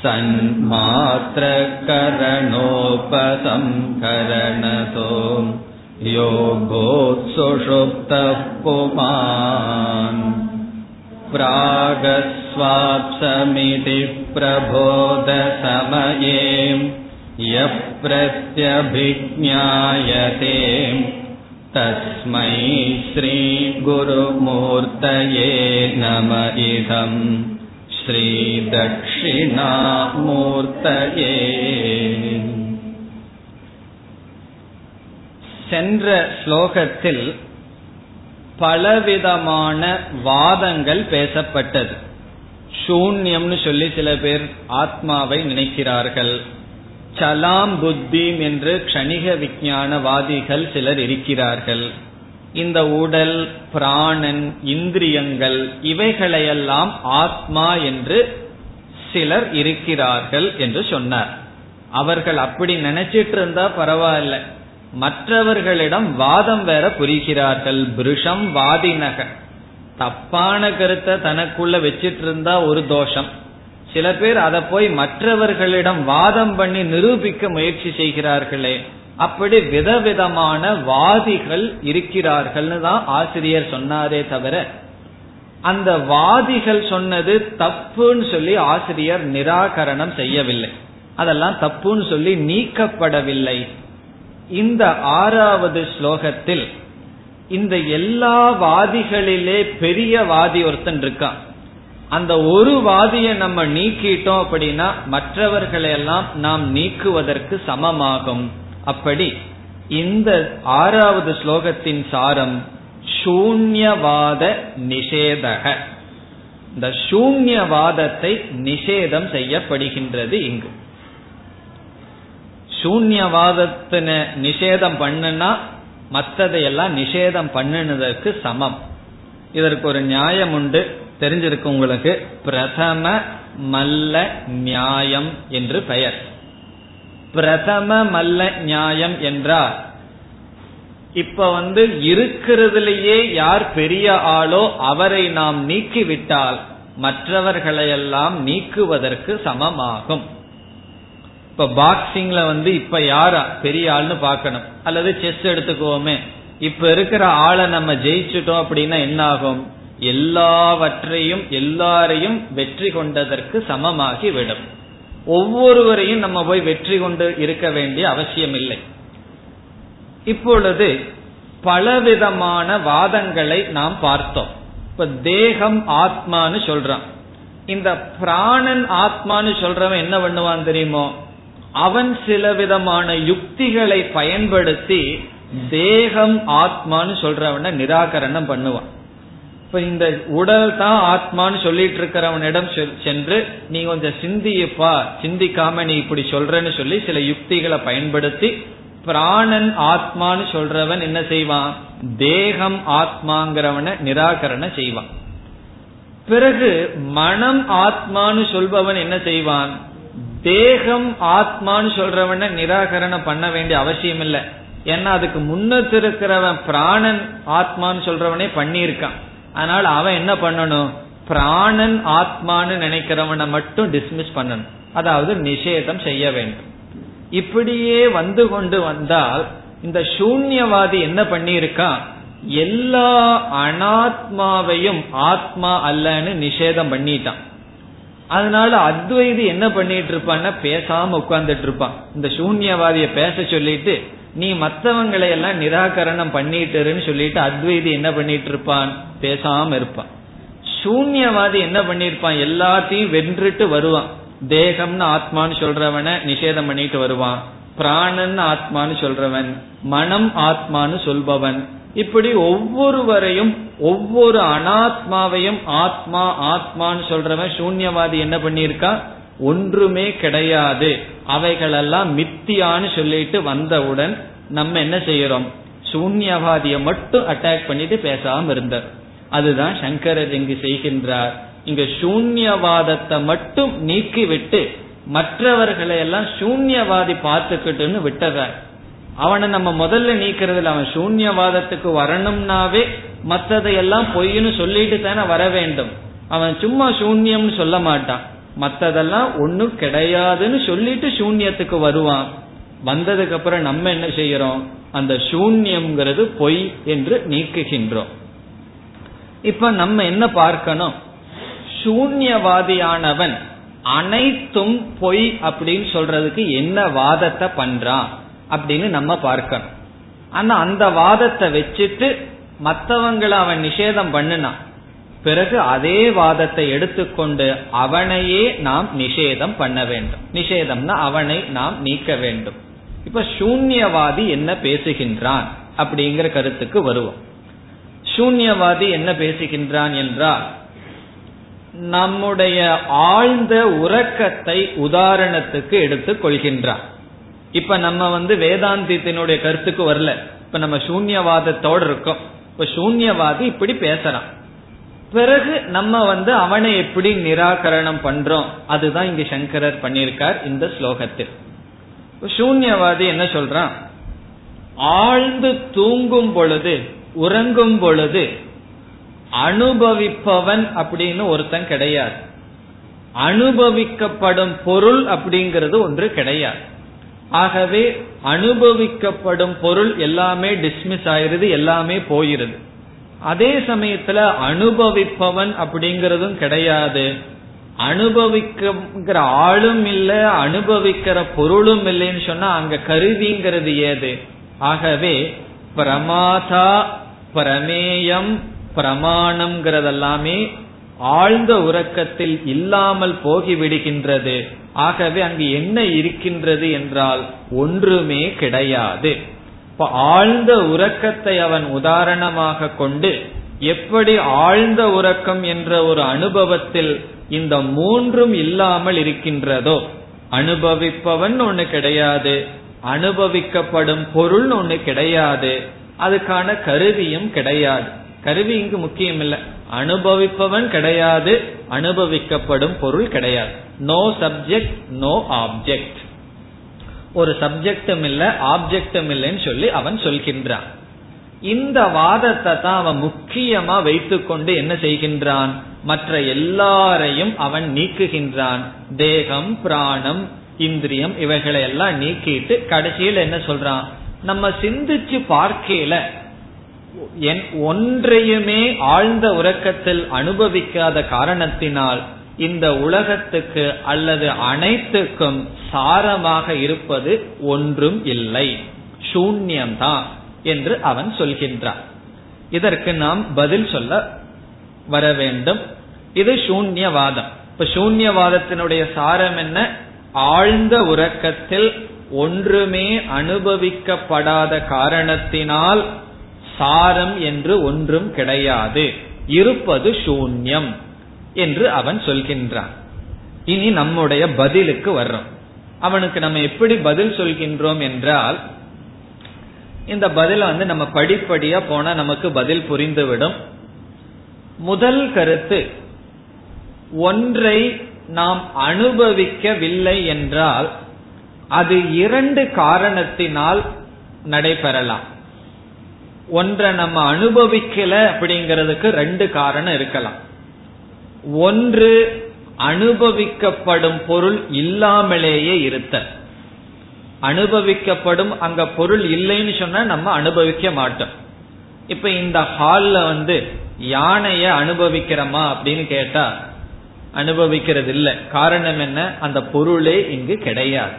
सन्मात्रकरणोपसंकरणतो योगोत्सुषुप्तः पुमान् प्रागस्वाप्समिति प्रबोधसमये यः प्रत्यभिज्ञायते तस्मै श्रीगुरुमूर्तये नम इदम् श्रीदक्षिणामूर्तये சென்ற ஸ்லோகத்தில் பலவிதமான வாதங்கள் பேசப்பட்டது சூன்யம்னு சொல்லி சில பேர் ஆத்மாவை நினைக்கிறார்கள் சலாம் புத்திம் என்று கணிக விஞ்ஞானவாதிகள் சிலர் இருக்கிறார்கள். இந்த உடல் பிராணன் இந்திரியங்கள் இவைகளையெல்லாம் ஆத்மா என்று சிலர் இருக்கிறார்கள் என்று சொன்னார். அவர்கள் அப்படி நினைச்சிட்டு இருந்தா பரவாயில்ல. மற்றவர்களிடம் வாதம் வேற புரிகிறார்கள். புருஷம் வாதினக. தப்பான கருத்தை தனக்குள்ள வச்சிட்டு இருந்தா ஒரு தோஷம். சில பேர் அதை போய் மற்றவர்களிடம் வாதம் பண்ணி நிரூபிக்க முயற்சி செய்கிறார்களே. அப்படி விதவிதமான வாதிகள் இருக்கிறார்கள்னு தான் ஆசிரியர் சொன்னாரே தவிர அந்த வாதிகள் சொன்னது தப்புன்னு சொல்லி ஆசிரியர் நிராகரணம் செய்யவில்லை. அதெல்லாம் தப்புன்னு சொல்லி நீக்கப்படவில்லை. இந்த ஆறாவது ஸ்லோகத்தில் இந்த எல்லா வாதிகளிலே பெரிய வாதி ஒருத்தன் இருக்கான். அந்த ஒரு வாதியை நம்ம நீக்கிட்டோம் அப்படின்னா மற்றவர்களை எல்லாம் நாம் நீக்குவதற்கு சமமாகும். அப்படி இந்த ஆறாவது ஸ்லோகத்தின் சாரம் சூன்யவாத நிஷேதக. இந்த சூன்யவாதத்தை நிஷேதம் செய்யப்படுகின்றது இங்கு. சூன்யவாதத்தின நிஷேதம் பண்ணுனா மற்றதையெல்லாம் நிஷேதம் பண்ணினதற்கு சமம். இதற்கு ஒரு நியாயம் உண்டு. தெரிஞ்சிருக்கு உங்களுக்கு பிரதம மல்ல நியாயம் என்று பெயர். பிரதம மல்ல நியாயம் என்றால் இப்ப வந்து இருக்கிறதுலேயே யார் பெரிய ஆளோ அவரை நாம் நீக்கிவிட்டால் மற்றவர்களையெல்லாம் நீக்குவதற்கு சமமாகும். இப்ப பாக்ஸிங்ல வந்து இப்ப யாரா பெரிய ஆள்னு பார்க்கணும். அல்லது செஸ் எடுத்துக்குவோமே. இப்ப இருக்கிற ஆளை நம்ம ஜெயிச்சுட்டோம் அப்படின்னா என்ன ஆகும் எல்லாவற்றையும் எல்லாரையும் வெற்றி கொண்டதற்கு சமமாகி விடும் ஒவ்வொருவரையும் நம்ம போய் வெற்றி கொண்டு இருக்க வேண்டிய அவசியம் இல்லை இப்பொழுது பலவிதமான வாதங்களை நாம் பார்த்தோம். இப்ப தேகம் ஆத்மான்னு சொல்றான் இந்த பிராணன் ஆத்மான்னு சொல்றவன் என்ன பண்ணுவான் தெரியுமோ? அவன் சில விதமான யுக்திகளை பயன்படுத்தி தேகம் ஆத்மான்னு சொல்றவன நிராகரணம் பண்ணுவான். இப்ப இந்த உடல் தான் ஆத்மான்னு சொல்லிட்டு இருக்கிறவனிடம் சென்று நீ கொஞ்சம் சிந்திப்பா சிந்திக்காம நீ இப்படி சொல்றன்னு சொல்லி சில யுக்திகளை பயன்படுத்தி பிராணன் ஆத்மான்னு சொல்றவன் என்ன செய்வான்? தேகம் ஆத்மாங்கிறவனை நிராகரண செய்வான். பிறகு மனம் ஆத்மான்னு சொல்பவன் என்ன செய்வான்? தேகம் ஆத்மான்னு சொல்றவன நிராகரணம் பண்ண வேண்டிய அவசியம் இல்லை. ஏன்னா அதுக்கு முன்னத்து இருக்கிறவன் பிராணன் ஆத்மான்னு சொல்றவனே பண்ணியிருக்கான். அதனால அவன் என்ன பண்ணணும்? பிராணன் ஆத்மான்னு நினைக்கிறவனை மட்டும் டிஸ்மிஸ் பண்ணணும். அதாவது நிஷேதம் செய்ய வேண்டும். இப்படியே வந்து கொண்டு வந்தால் இந்த சூன்யவாதி என்ன பண்ணியிருக்கான் எல்லா அனாத்மாவையும் ஆத்மா அல்லன்னு நிஷேதம் பண்ணிட்டான். அதனால அத்வைதி என்ன பண்ணிட்டு இருப்பான்னா பேசாம உட்கார்ந்துட்டு இருப்பான். இந்த சூன்யவாதிய பேச சொல்லிட்டு நீ மற்றவங்களை எல்லாம் நிராகரணம் பண்ணிட்டுருன்னு சொல்லிட்டு அத்வைதி என்ன பண்ணிட்டு இருப்பான் பேசாம இருப்பான். சூன்யவாதி என்ன பண்ணிருப்பான்? எல்லாத்தையும் வென்றுட்டு வருவான். தேகம்னு ஆத்மான்னு சொல்றவன நிஷேதம் பண்ணிட்டு வருவான். பிராணன் ஆத்மான்னு சொல்றவன். மனம் ஆத்மான்னு சொல்பவன். இப்படி ஒவ்வொருவரையும் ஒவ்வொரு அனாத்மாவையும் ஆத்மா ஆத்மான்னு சொல்றவன் சூன்யவாதி என்ன பண்ணிருக்கா ஒன்றுமே கிடையாது. அவைகளெல்லாம் மித்தியான்னு சொல்லிட்டு வந்தவுடன் நம்ம என்ன செய்யறோம்? சூன்யவாதியை மட்டும் அட்டாக் பண்ணிட்டு பேசாம இருந்தார் அதுதான் சங்கரர் இங்கு செய்கின்றார். இங்க சூன்யவாதத்தை மட்டும் நீக்கிவிட்டு மற்றவர்களை எல்லாம் சூன்யவாதி பார்த்துக்கிட்டுன்னு விட்டதார் அவனை நம்ம முதல்ல நீக்கிறதுல அவன் சூன்யவாதத்துக்கு வரணும்னாவே மற்றதையெல்லாம் பொய்ன்னு சொல்லிட்டு தானே வர வேண்டும். அவன் சும்மா சூன்யம்னு சொல்ல மாட்டான். மத்ததெல்லாம் ஒன்னும் கிடையாதுன்னு சொல்லிட்டு சூன்யத்துக்கு வருவான். வந்ததுக்கு அப்புறம் நம்ம என்ன செய்யறோம்? அந்த சூன்யம்ங்கிறது பொய் என்று நீக்குகின்றோம். இப்ப நம்ம என்ன பார்க்கணும்? சூன்யவாதியானவன் அனைத்தும் பொய் அப்படின்னு சொல்றதுக்கு என்ன வாதத்தை பண்றான் அப்படின்னு நம்ம பார்க்கணும். ஆனா அந்த வாதத்தை வச்சுட்டு மற்றவங்களை அவன் நிஷேதம் பண்ணினான். பிறகு அதே வாதத்தை எடுத்துக்கொண்டு அவனையே நாம் நிஷேதம் பண்ண வேண்டும். நிஷேதம்னா அவனை நாம் நீக்க வேண்டும். இப்ப சூன்யவாதி என்ன பேசுகின்றான் அப்படிங்கிற கருத்துக்கு வருவோம். சூன்யவாதி என்ன பேசுகின்றான் என்றால் நம்முடைய ஆழ்ந்த உறக்கத்தை உதாரணத்துக்கு எடுத்துக் கொள்கின்றான். இப்ப நம்ம வந்து வேதாந்தித்தினுடைய கருத்துக்கு வரல. இப்ப நம்ம சூன்யவாதத்தோடு இருக்கோம். இப்ப சூன்யவாதி இப்படி பேசுறான். பிறகு நம்ம வந்து அவனை எப்படி நிராகரணம் பண்றோம் அதுதான் இங்க சங்கரர் பண்ணியிருக்கார் இந்த ஸ்லோகத்தில். சூன்யவாதி என்ன சொல்றான்? ஆழ்ந்து தூங்கும் பொழுது உறங்கும் பொழுது அனுபவிப்பவன் அப்படின்னு ஒருத்தன் கிடையாது. அனுபவிக்கப்படும் பொருள் அப்படிங்கிறது ஒன்று கிடையாது. ஆகவே அனுபவிக்கப்படும் பொருள் எல்லாமே டிஸ்மிஸ் ஆயிருது எல்லாமே போயிருது. அதே சமயத்துல அனுபவிப்பவன் அப்படிங்கறதும் கிடையாது. அனுபவிக்கிற ஆளும் இல்ல அனுபவிக்கிற பொருளும் இல்லைன்னு சொன்னா அங்க கருவிங்கிறது ஏது? ஆகவே பிரமாதா பிரமேயம் பிரமாணம்ங்கிறதெல்லாமே ஆழ்ந்த உறக்கத்தில் இல்லாமல் போகிவிடுகின்றது. ஆகவே அங்கு என்ன இருக்கின்றது என்றால் ஒன்றுமே கிடையாது. இப்ப ஆழ்ந்த உறக்கத்தை அவன் உதாரணமாக கொண்டு எப்படி ஆழ்ந்த உறக்கம் என்ற ஒரு அனுபவத்தில் இந்த மூன்றும் இல்லாமல் இருக்கின்றதோ அனுபவிப்பவன் ஒண்ணு கிடையாது அனுபவிக்கப்படும் பொருள் ஒண்ணு கிடையாது அதுக்கான கருவியும் கிடையாது. கருவி இங்கு முக்கியம் இல்லை அனுபவிப்பவன் கிடையாது அனுபவிக்கப்படும் பொருள் கிடையாது. நோ சப்ஜெக்ட் நோ ஆப்ஜெக்ட் ஒரு சப்ஜெக்டும் இல்ல ஆப்ஜெக்டும் இல்லைன்னு சொல்லி அவன் சொல்கின்றான். இந்த வாதத்தை தான் அவன் முக்கியமா வைத்துக்கொண்டு என்ன செய்கின்றான்? மற்ற எல்லாரையும் அவன் நீக்குகின்றான். தேகம் பிராணம் இந்திரியம் இவைகளை எல்லாம் நீக்கிட்டு கடைசியில் என்ன சொல்றான்? நம்ம சிந்திச்சு பார்க்கல ஒன்றையுமே ஆழ்ந்த உறக்கத்தில் அனுபவிக்காத காரணத்தினால் இந்த உலகத்துக்கு அல்லது அனைத்துக்கும் சாரமாக இருப்பது ஒன்றும் இல்லை. சூன்யம்தான் என்று அவன் சொல்கின்றான். இதற்கு நாம் பதில் சொல்ல வர வேண்டும். இது சூன்யவாதம். இப்ப சூன்யவாதத்தினுடைய சாரம் என்ன? ஆழ்ந்த உறக்கத்தில் ஒன்றுமே அனுபவிக்கப்படாத காரணத்தினால் சாரம் என்று ஒன்றும் கிடையாது. இருப்பது சூன்யம். என்று அவன் சொல்கின்றான். இனி நம்முடைய பதிலுக்கு வர்றோம். அவனுக்கு நம்ம எப்படி பதில் சொல்கின்றோம் என்றால் இந்த பதில வந்து நம்ம படிப்படியா போனா நமக்கு பதில் புரிந்துவிடும். முதல் கருத்து ஒன்றை நாம் அனுபவிக்கவில்லை என்றால் அது இரண்டு காரணத்தினால் நடைபெறலாம். ஒன்றை நம்ம அனுபவிக்கல அப்படிங்கிறதுக்கு ரெண்டு காரணம் இருக்கலாம். ஒன்று அனுபவிக்கப்படும் பொருள் இல்லாமலேயே இருத்த அனுபவிக்கப்படும் அங்க பொருள் இல்லைன்னு சொன்னா நம்ம அனுபவிக்க மாட்டோம். இப்ப இந்த ஹால்ல வந்து யானைய அனுபவிக்கிறோமா அப்படின்னு கேட்டா அனுபவிக்கிறது இல்லை காரணம் என்ன? அந்த பொருளே இங்கு கிடையாது.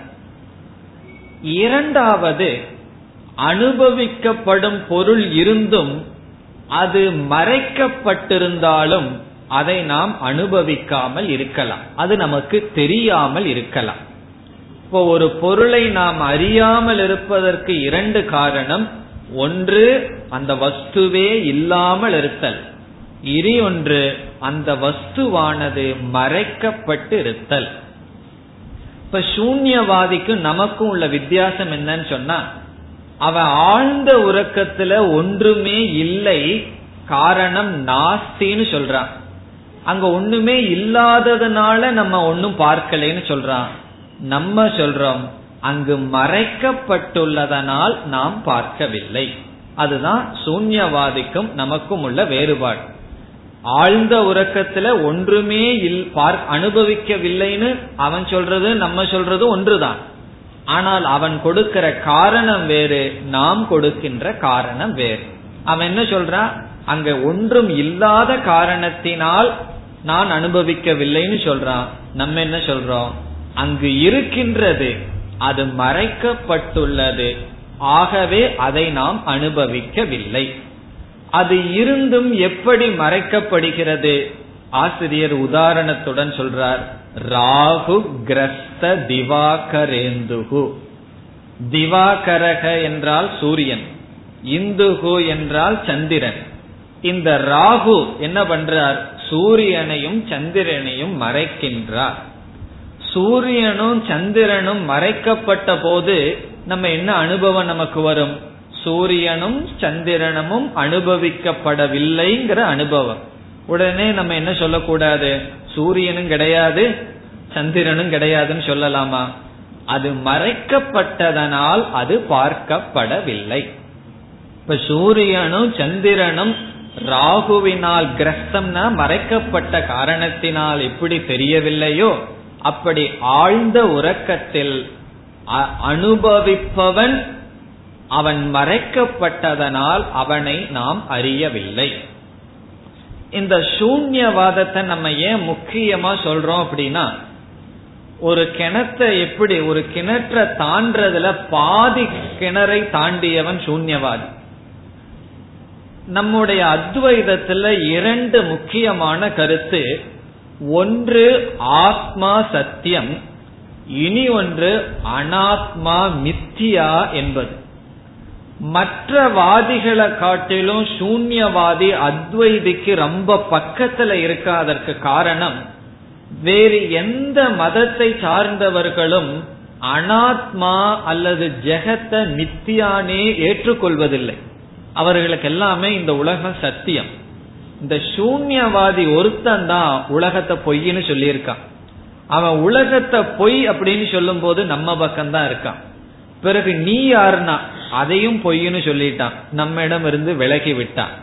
இரண்டாவது அனுபவிக்கப்படும் பொருள் இருந்தும் அது மறைக்கப்பட்டிருந்தாலும் அதை நாம் அனுபவிக்காமல் இருக்கலாம். அது நமக்கு தெரியாமல் இருக்கலாம். இப்போ ஒரு பொருளை நாம் அறியாமல் இருப்பதற்கு இரண்டு காரணம். ஒன்று அந்த வஸ்துவே இல்லாமல் இருத்தல். இனி ஒன்று அந்த வஸ்துவானது மறைக்கப்பட்டு இருத்தல். இப்ப சூன்யவாதிக்கும் நமக்கும் உள்ள வித்தியாசம் என்னன்னு சொன்னா அவன் ஆழ்ந்த உறக்கத்துல ஒன்றுமே இல்லை காரணம் நாஸ்தின்னு சொல்றான். அங்க ஒண்ணுமே இல்லாததுனால நம்ம ஒன்னும் பார்க்கலன்னு சொல்றான். நம்ம சொல்றோம் அங்கு மறைக்கப்பட்டுள்ளதனால் நாம் பார்க்கவில்லை. அதுதான் சூன்யவாதிக்கும் நமக்கும் உள்ள வேறுபாடு. ஆழ்ந்த உறக்கத்துல ஒன்றுமே அனுபவிக்கவில்லைன்னு அவன் சொல்றது நம்ம சொல்றது ஒன்றுதான். ஆனால் அவன் கொடுக்கிற காரணம் வேறு நாம் கொடுக்கின்ற காரணம் வேறு. அவன் என்ன சொல்றான்? அங்க ஒன்றும் இல்லாத காரணத்தினால் நான் அனுபவிக்கவில்லைன்னு சொல்றான். நம்ம என்ன சொல்றோம்? அங்கு இருக்கின்றது அது மறைக்கப்பட்டுள்ளது. ஆகவே அதை நாம் அனுபவிக்கவில்லை. அது இருந்தும் எப்படி மறைக்கப்படுகிறது? ஆசிரியர் உதாரணத்துடன் சொல்றார். ராகு கிரஸ்த திவாகரேந்துகு. திவாகரக என்றால் சூரியன். இந்துகு என்றால் சந்திரன். இந்த ராகு என்ன பண்றார்? சூரியனையும் சந்திரனையும் மறைக்கின்றார். சூரியனும் சந்திரனும் மறைக்கப்பட்ட போது நம்ம என்ன அனுபவம் நமக்கு வரும்? சூரியனும் சந்திரனமும் அனுபவிக்கப்படவில்லைங்கிற அனுபவம். உடனே நம்ம என்ன சொல்லக்கூடாது? சூரியனும் கிடையாது சந்திரனும் கிடையாதுன்னு சொல்லலாமா? அது மறைக்கப்பட்டதனால் அது பார்க்கப்படவில்லை. இப்ப சூரியனும் சந்திரனும் ராகுவினால் கிரஸ்தம்னா மறைக்கப்பட்ட காரணத்தினால் எப்படி தெரியவில்லையோ? அப்படி ஆழ்ந்த உறக்கத்தில் அனுபவிப்பவன் அவன் மறைக்கப்பட்டதனால் அவனை நாம் அறியவில்லை. இந்த சூன்யவாதத்தை நம்ம ஏன் முக்கியமா சொல்றோம் அப்படின்னா ஒரு கிணத்தை எப்படி ஒரு கிணற்ற தாண்டதுல பாதி கிணறை தாண்டியவன் சூன்யவாதி. நம்முடைய அத்வைதத்துல இரண்டு முக்கியமான கருத்து. ஒன்று ஆத்மா சத்தியம் இனி ஒன்று அனாத்மா மித்தியா என்பது. மற்ற வாதிகளை காட்டிலும் சூன்யவாதி அத்வைதிக்கு ரொம்ப பக்கத்துல இருக்காதற்கு காரணம் வேறு எந்த மதத்தை சார்ந்தவர்களும் அனாத்மா அல்லது ஜெகத்தை நித்தியானே ஏற்றுக்கொள்வதில்லை. அவர்களுக்கு எல்லாமே இந்த உலகம் சத்தியம். இந்த சூன்யவாதி ஒருத்தன் தான் உலகத்தை பொய்ன்னு சொல்லியிருக்கான். அவன் உலகத்தை பொய் அப்படின்னு சொல்லும் போது நம்ம பக்கம்தான் இருக்கான். பிறகு நீ யாருன்னா அதையும் பொய்ன்னு சொல்லிட்டான். நம்ம இடம் இருந்து விலகி விட்டான்.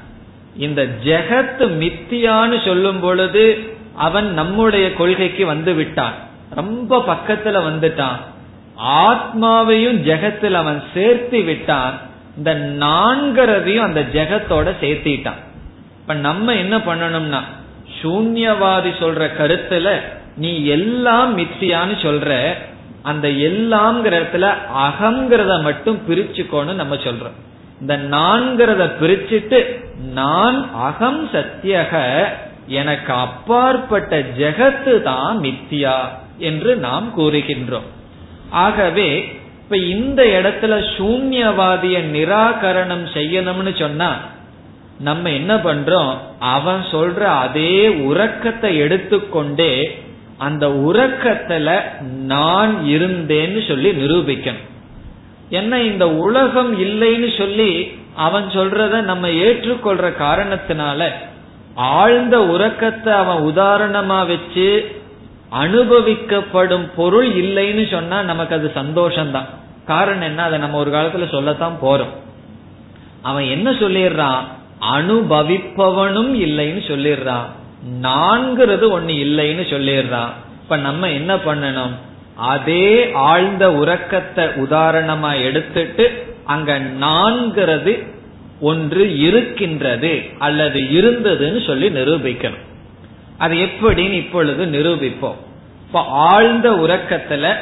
இந்த ஜெகத்து மித்தியான்னு சொல்லும் பொழுது அவன் நம்முடைய கொள்கைக்கு வந்து விட்டான். ரொம்ப பக்கத்துல வந்துட்டான். ஆத்மாவையும் ஜெகத்தில் அவன் சேர்த்து விட்டான். இந்த நான்கிறதையும் அந்த ஜெகத்தோட சேர்த்திட்டான். இப்ப நம்ம என்ன பண்ணணும்னா சூன்யவாதி சொல்ற கருத்துல நீ எல்லாம் மித்தியான்னு சொல்ற அந்த எல்லாம்ங்கிற இடத்துல அகங்கிறத மட்டும் பிரிச்சுக்கோன்னு நம்ம சொல்றோம். இந்த நான்கிறத பிரிச்சுட்டு நான் அகம் சத்தியக எனக்கு அப்பாற்பட்ட ஜெகத்து தான் மித்தியா என்று நாம் கூறுகின்றோம். ஆகவே இப்ப இந்த இடத்துல சூன்யவாதிய நிராகரணம் செய்யணும்னு சொன்னா நம்ம என்ன பண்றோம்? அவன் சொல்ற அதே உறக்கத்தை எடுத்துக்கொண்டே அந்த உறக்கத்துல நான் இருந்தேன்னு சொல்லி நிரூபிக்கணும். என்ன இந்த உலகம் இல்லைன்னு சொல்லி அவன் சொல்றத நம்ம ஏற்றுக்கொள்ற காரணத்தினால ஆழ்ந்த உறக்கத்தை அவன் உதாரணமா வச்சு அனுபவிக்கப்படும் பொருள் இல்லைன்னு சொன்னா நமக்கு அது சந்தோஷம்தான். காரணம் என்ன? அதை நம்ம ஒரு காலத்துல சொல்லத்தான் போறோம். அவன் என்ன சொல்லிடுறான் அனுபவிப்பவனும் இல்லைன்னு சொல்லிடுறான் நான்கிறது ஒண்ணு இல்லைன்னு சொல்லிடுறான் இப்ப நம்ம என்ன பண்ணணும்? அதே ஆழ்ந்த உறக்கத்தை உதாரணமா எடுத்துட்டு அங்க நான்கிறது ஒன்று இருக்கின்றது அல்லது இருந்ததுன்னு சொல்லி நிரூபிக்கணும். அது எப்படின்னு இப்பொழுது நிரூபிப்போம். இப்ப ஆழ்ந்த உறக்கத்துல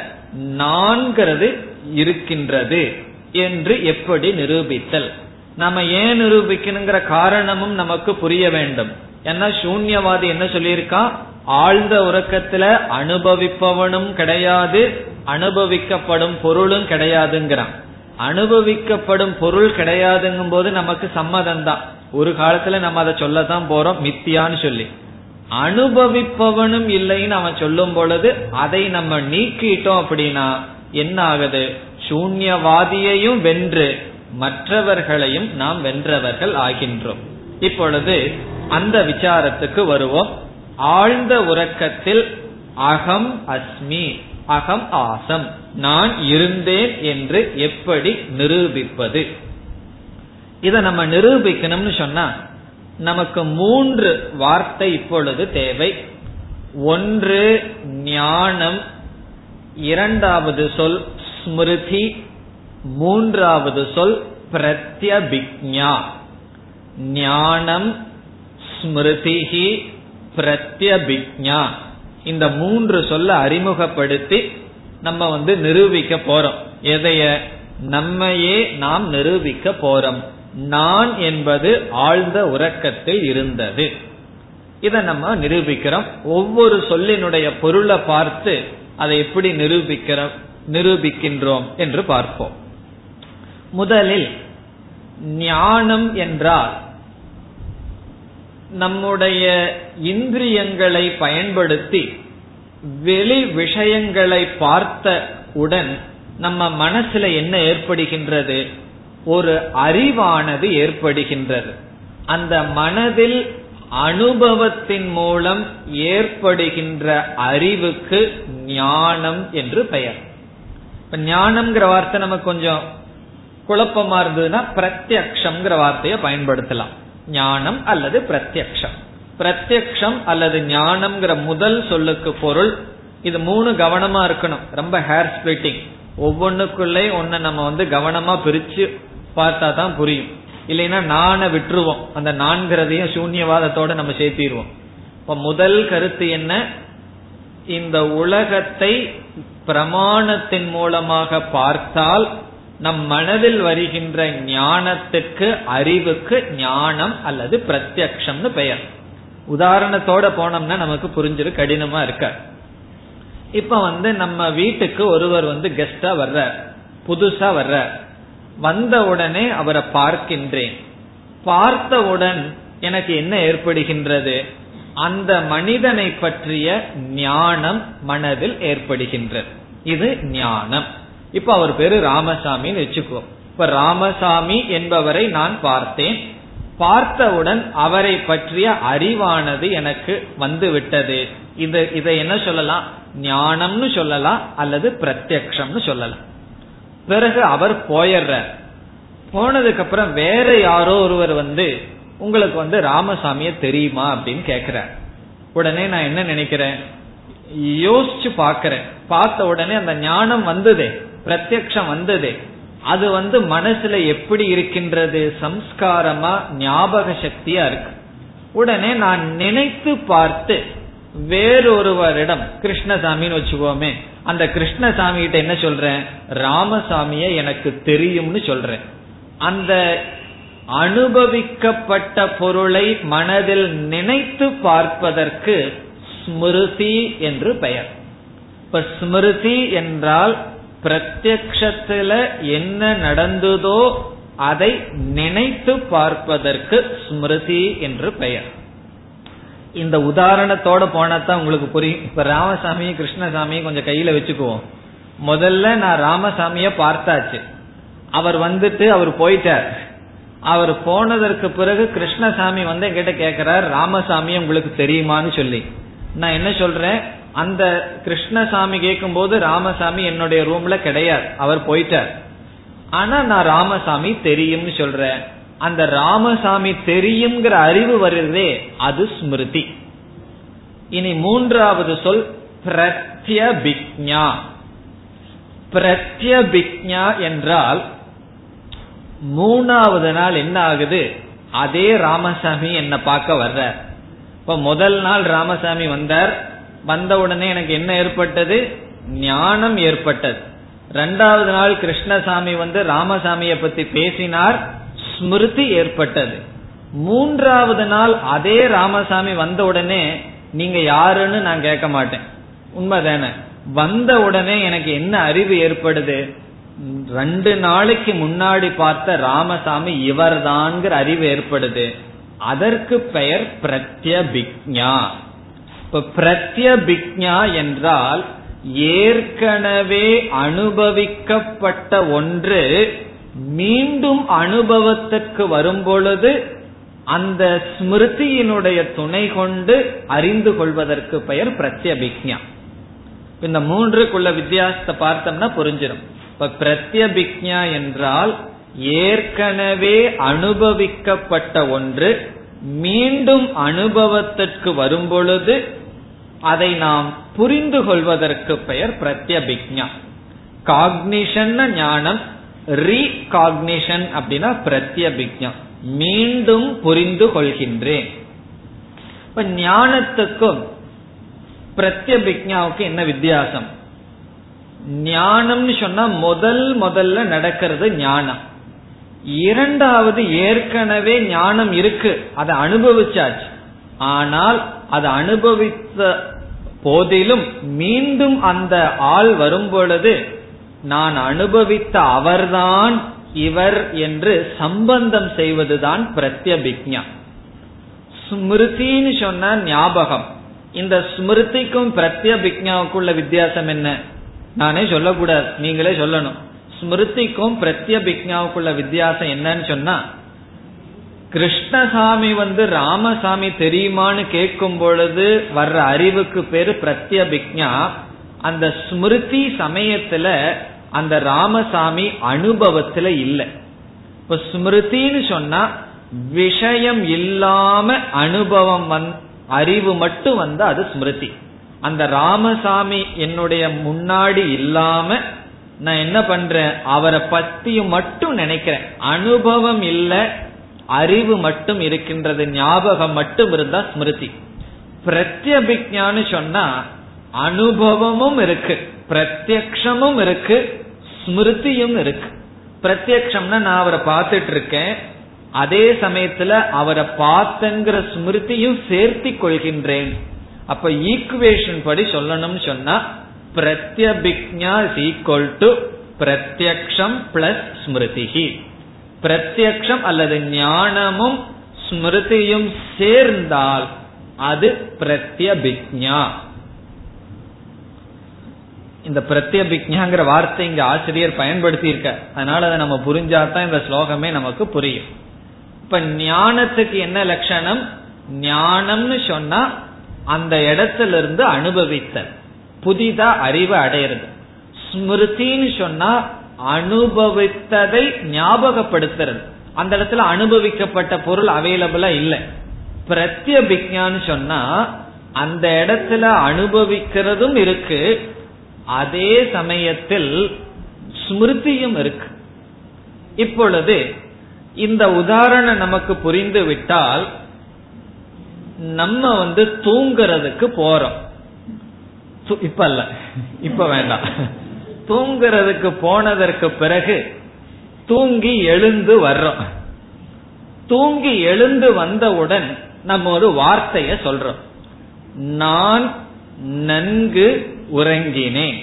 நான்கிறது இருக்கின்றது என்று எப்படி நிரூபித்தல்? நம்ம ஏன் நிரூபிக்கணுங்கிற காரணமும் நமக்கு புரிய வேண்டும். ஏன்னா சூன்யவாதி என்ன சொல்லியிருக்கா? ஆழ்ந்த உறக்கத்துல அனுபவிப்பவனும் கிடையாது அனுபவிக்கப்படும் பொருளும் கிடையாதுங்கிறான். அனுபவிக்கப்படும் பொருள் கிடையாதுங்கும் போது நமக்கு சம்மதம் தான் ஒரு காலத்துல நம்ம அதை சொல்லத்தான் போறோம் மித்தியான்னு சொல்லி. அனுபவிப்பவனும் இல்லைன்னு அவன் சொல்லும் பொழுது அதை நம்ம நீக்கிட்டோம் அப்படின்னா என்ன ஆகுது சூன்யவாதியையும் வென்று மற்றவர்களையும் நாம் வென்றவர்கள் ஆகின்றோம். இப்பொழுது அந்த விசாரத்துக்கு வருவோம். ஆழ்ந்த உறக்கத்தில் அகம் அஸ்மி அகம் ஆசம் நான் இருந்தேன் என்று எப்படி நிரூபிப்பது? இதை நம்ம நிரூபிக்கணும்னு சொன்னா நமக்கு மூன்று வார்த்தை இப்பொழுது தேவை. ஒன்று ஞானம். இரண்டாவது சொல் ஸ்மிருதி. மூன்றாவது சொல் பிரத்யபிக்ஞா. ஞானம் ஸ்மிருதிஹி பிரத்யபிக்ஞா. இந்த மூன்று சொல்ல அறிமுகப்படுத்தி நம்ம வந்து நிரூபிக்க போறோம். எதைய நம்மையே நாம் நிரூபிக்க போறோம். நான் என்பது ஆழ்ந்த உறக்கத்தில் இருந்தது. இதை நம்ம நிரூபிக்கிறோம். ஒவ்வொரு சொல்லினுடைய பொருளை பார்த்து அதை எப்படி நிரூபிக்கிறோம் நிரூபிக்கின்றோம் என்று பார்ப்போம். முதலில் ஞானம் என்றால் நம்முடைய இந்திரியங்களை பயன்படுத்தி வெளி விஷயங்களை பார்த்த உடன் நம்ம மனசுல என்ன ஏற்படுகின்றது? ஒரு அறிவானது ஏற்படுகின்றது. அந்த மனதில் அனுபவத்தின் மூலம் ஏற்படுகின்ற அறிவுக்கு ஞானம் என்று பெயர். இப்ப ஞானம்ங்கிற வார்த்தை நமக்கு கொஞ்சம் குழப்பமா இருந்ததுன்னா பிரத்யக்ஷம்ங்கிற வார்த்தையை பயன்படுத்தலாம். ஞானம் அல்லது பிரத்யக்ஷம். பிரத்யக்ஷம் அல்லது ஞானம்ங்கிற முதல் சொல்லுக்கு பொருள் இது மூணு கவனமா இருக்கணும். ரொம்ப ஹேர் ஸ்பிளிட்டிங் ஒவ்வொன்றுக்குள்ளே ஒன்ன நம்ம வந்து கவனமா பிரிச்சு பார்த்தா தான் புரியும். இல்லைன்னா நானை விட்டுருவோம். அந்த நான்கிறதையும் சூன்யவாதத்தோட நம்ம சேர்த்திடுவோம். இப்ப முதல் கருத்து என்ன? இந்த உலகத்தை பிரமாணத்தின் மூலமாக பார்த்தால் நம் மனதில் வருகின்ற ஞானத்துக்கு அறிவுக்கு ஞானம் அல்லது பிரத்யக்ஷம்னு பெயர். உதாரணத்தோட போனோம்னா நமக்கு புரிஞ்சிரு கடினமா இருக்க. இப்ப வந்து நம்ம வீட்டுக்கு ஒருவர் வந்து கெஸ்டா வர்ற புதுசா வர்ற வந்தவுடனே அவரை பார்க்கின்றேன். பார்த்தவுடன் எனக்கு என்ன ஏற்படுகின்றது? அந்த மனிதனை பற்றிய ஞானம் மனதில் ஏற்படுகின்றது. இது ஞானம். இப்ப அவர் பேரு ராமசாமின்னு வச்சுக்குவோம் இப்ப ராமசாமி என்பவரை நான் பார்த்தேன். பார்த்தவுடன் அவரை பற்றிய அறிவானது எனக்கு வந்து விட்டது இது இதை என்ன சொல்லலாம்? ஞானம்னு சொல்லலாம் அல்லது பிரத்யக்ஷம்னு சொல்லலாம். பிறகு அவர் போயிடுறார். போனதுக்கு அப்புறம் வேற யாரோ ஒருவர் வந்து உங்களுக்கு வந்து ராமசாமிய தெரியுமா? அப்படின்னு கேக்குறார். உடனே நான் என்ன நினைக்கிறேன்? யோசிச்சு பாக்கிறேன் பார்த்த உடனே அந்த ஞானம் வந்ததே பிரத்யக்ஷம் வந்ததே. அது வந்து மனசுல எப்படி இருக்கின்றது? சம்ஸ்காரமா ஞாபக சக்தியா இருக்கு. உடனே நான் நினைத்து பார்த்து வேறொருவரிடம் கிருஷ்ணசாமின்னு வச்சுக்கோமே அந்த கிருஷ்ணசாமி கிட்ட என்ன சொல்றேன்? ராமசாமிய எனக்கு தெரியும்னு சொல்றேன். அந்த அனுபவிக்கப்பட்ட பொருளை மனதில் நினைத்து பார்ப்பதற்கு ஸ்மிருதி என்று பெயர். இப்ப ஸ்மிருதி என்றால் பிரத்யக்ஷத்துல என்ன நடந்ததோ அதை நினைத்து பார்ப்பதற்கு ஸ்மிருதி என்று பெயர். இந்த உதாரணத்தோட போனாதான் உங்களுக்கு புரியும். இப்ப ராமசாமியும் கிருஷ்ணசாமியும் கொஞ்சம் கையில வச்சுக்குவோம். முதல்ல நான் ராமசாமிய பார்த்தாச்சு. அவர் வந்துட்டு அவர் போயிட்டார். அவர் போனதற்கு பிறகு கிருஷ்ணசாமி வந்து என்கிட்ட கேக்குறாரு ராமசாமி உங்களுக்கு தெரியுமான்னு சொல்லி. நான் என்ன சொல்றேன்? அந்த கிருஷ்ணசாமி கேட்கும் போது ராமசாமி என்னுடைய ரூம்ல கிடையாது. அவர் போயிட்டார். ஆனா நான் ராமசாமி தெரியும்னு சொல்றேன். அந்த ராமசாமி தெரியுங்கிற அறிவு வருதே அது ஸ்மிருதி. இனி மூன்றாவது சொல் பிரத்யபிக்ஞா. பிரத்யபிக்ஞா என்றால் மூணாவது நாள் என்ன ஆகுது? அதே ராமசாமி என்ன பார்க்க வர்ற இப்ப முதல் நாள் ராமசாமி வந்தார். வந்த உடனே எனக்கு என்ன ஏற்பட்டது? ஞானம் ஏற்பட்டது. ரெண்டாவது நாள் கிருஷ்ணசாமி வந்து ராமசாமியை பத்தி பேசினார். ஸ்மிருதி ஏற்பட்டது. மூன்றாவது நாள் அதே ராமசாமி வந்த உடனே நீங்க யாருன்னு நான் கேட்க மாட்டேன். உண்மைதானே? வந்த உடனே எனக்கு என்ன அறிவு ஏற்படுது? ரெண்டு நாளைக்கு முன்னாடி பார்த்த ராமசாமி இவர்தான்ங்கிற அறிவு ஏற்படுது. அதற்கு பெயர் பிரத்யபிக்ஞா. இப்ப பிரத்யபிக்ஞா என்றால் ஏற்கனவே அனுபவிக்கப்பட்ட ஒன்று மீண்டும் அனுபவத்துக்கு வரும் பொழுது அந்த ஸ்மிருதியினுடைய துணை கொண்டு அறிந்து கொள்வதற்கு பெயர் பிரத்யபிக்ஞா. இந்த மூன்றுக்குள்ள வித்தியாசத்தை பார்த்தோம்னா புரிஞ்சிடும் இப்ப பிரத்யபிக்ஞா என்றால் ஏற்கனவே அனுபவிக்கப்பட்ட ஒன்று மீண்டும் அனுபவத்திற்கு வரும்பொழுது அதை நாம் புரிந்து கொள்வதற்கு பெயர் பிரத்யபிக்ஞா. காக்னிஷன் ஞானம் ரீகாக்னிஷன் அப்படின்னா பிரத்யபிக்ஞா. மீண்டும் புரிந்து கொள்கின்றேன். இப்ப ஞானத்துக்கும் பிரத்யபிக்யாவுக்கு என்ன வித்தியாசம்? ஞானம்னு சொன்னா முதல் முதல்ல நடக்கிறது ஞானம். இரண்டாவது ஏற்கனவே ஞானம் இருக்கு அதை அனுபவிச்சாச்சு. ஆனால் அதை அனுபவித்த போதிலும் மீண்டும் அந்த ஆள் வரும் பொழுது நான் அனுபவித்த அவர்தான் இவர் என்று சம்பந்தம் செய்வதுதான் பிரத்யபிக்ஞா. ஸ்மிருதின்னு சொன்ன ஞாபகம். இந்த ஸ்மிருதிக்கும் பிரத்யபிக்ஞாவுக்குள்ள வித்தியாசம் என்ன? நானே சொல்லக்கூடாது. நீங்களே சொல்லணும். ஸ்மிருதிக்கும் பிரத்யபிக்ஞாவுக்குள்ள வித்தியாசம் என்னன்னு சொன்னா கிருஷ்ணசாமி வந்து ராமசாமி தெரியுமான்னு கேட்கும் பொழுது வர்ற அறிவுக்கு பேரு பிரத்யபிக்ஞா. அந்த ஸ்மிருதி சமயத்துல அந்த ராமசாமி அனுபவத்துல இல்லை. இப்ப ஸ்மிருதின்னு சொன்னா விஷயம் இல்லாம அனுபவம் வந் அறிவு மட்டும் வந்தா அது ஸ்மிருதி. அந்த ராமசாமி என்னுடைய முன்னாடி இல்லாம நான் என்ன பண்றேன்? அவரை பத்தியும் மட்டும் நினைக்கிறேன். அனுபவம் இல்ல அறிவு மட்டும் இருக்கின்றது ஞாபகம் மட்டும் இருந்தா ஸ்மிருதி. பிரத்யபிக்ஞான்னு சொன்னா அனுபவமும் இருக்கு பிரத்யக்ஷமும் இருக்கு ஸ்மிருதியும் இருக்கு. பிரத்யக்ஷம்னா நான் அவரை பார்த்துட்டு இருக்கேன் அதே சமயத்துல அவரை பார்த்தங்கிற ஸ்மிருதியும் சேர்த்தி கொள்கின்றேன். அப்ப ஈக்குவேஷன் படி சொல்லணும்னு சொன்னா பிரத்யபிக்ஞா இஸ் ஈக்குவல் டு பிரத்யக்ஷம் பிளஸ் ஸ்மிருதிகி பிரத்யக்ஷம் அல்லது ஞானமும் ஸ்மிருதியும் சேர்ந்தால் அது பிரத்யபிக்ஞா. இந்த பிரத்யபிக்ஞாங்கிற வார்த்தை இங்க ஆசிரியர் பயன்படுத்தி இருக்க அதனால அதை நம்ம புரிஞ்சாதான் இந்த ஸ்லோகமே நமக்கு புரியும். இப்ப ஞானத்துக்கு என்ன லட்சணம்? ஞானம்னு சொன்னா அந்த இடத்துல இருந்து அனுபவித்தல். புதிதா அறிவு அடையிறது. ஸ்மிருதின்னு சொன்னா அனுபவித்ததை ஞாபகப்படுத்துறது. அந்த இடத்துல அனுபவிக்கப்பட்ட பொருள் அவைலபிளா இல்லை. பிரத்யபிக்ஞான்னு சொன்னா அந்த இடத்துல அனுபவிக்கிறதும் இருக்கு அதே சமயத்தில் ஸ்மிருதியும் இருக்கு. இப்பொழுது இந்த உதாரணம் நமக்கு புரிந்து விட்டால் நம்ம வந்து தூங்குறதுக்கு போறோம். இப்ப அல்ல இப்ப வேண்டாம். தூங்குறதுக்கு போனதற்கு பிறகு தூங்கி எழுந்து வர்றோம். தூங்கி எழுந்து வந்தவுடன் நம்ம ஒரு வார்த்தைய சொல்றோம். நான் நன்கு உறங்கினேன்.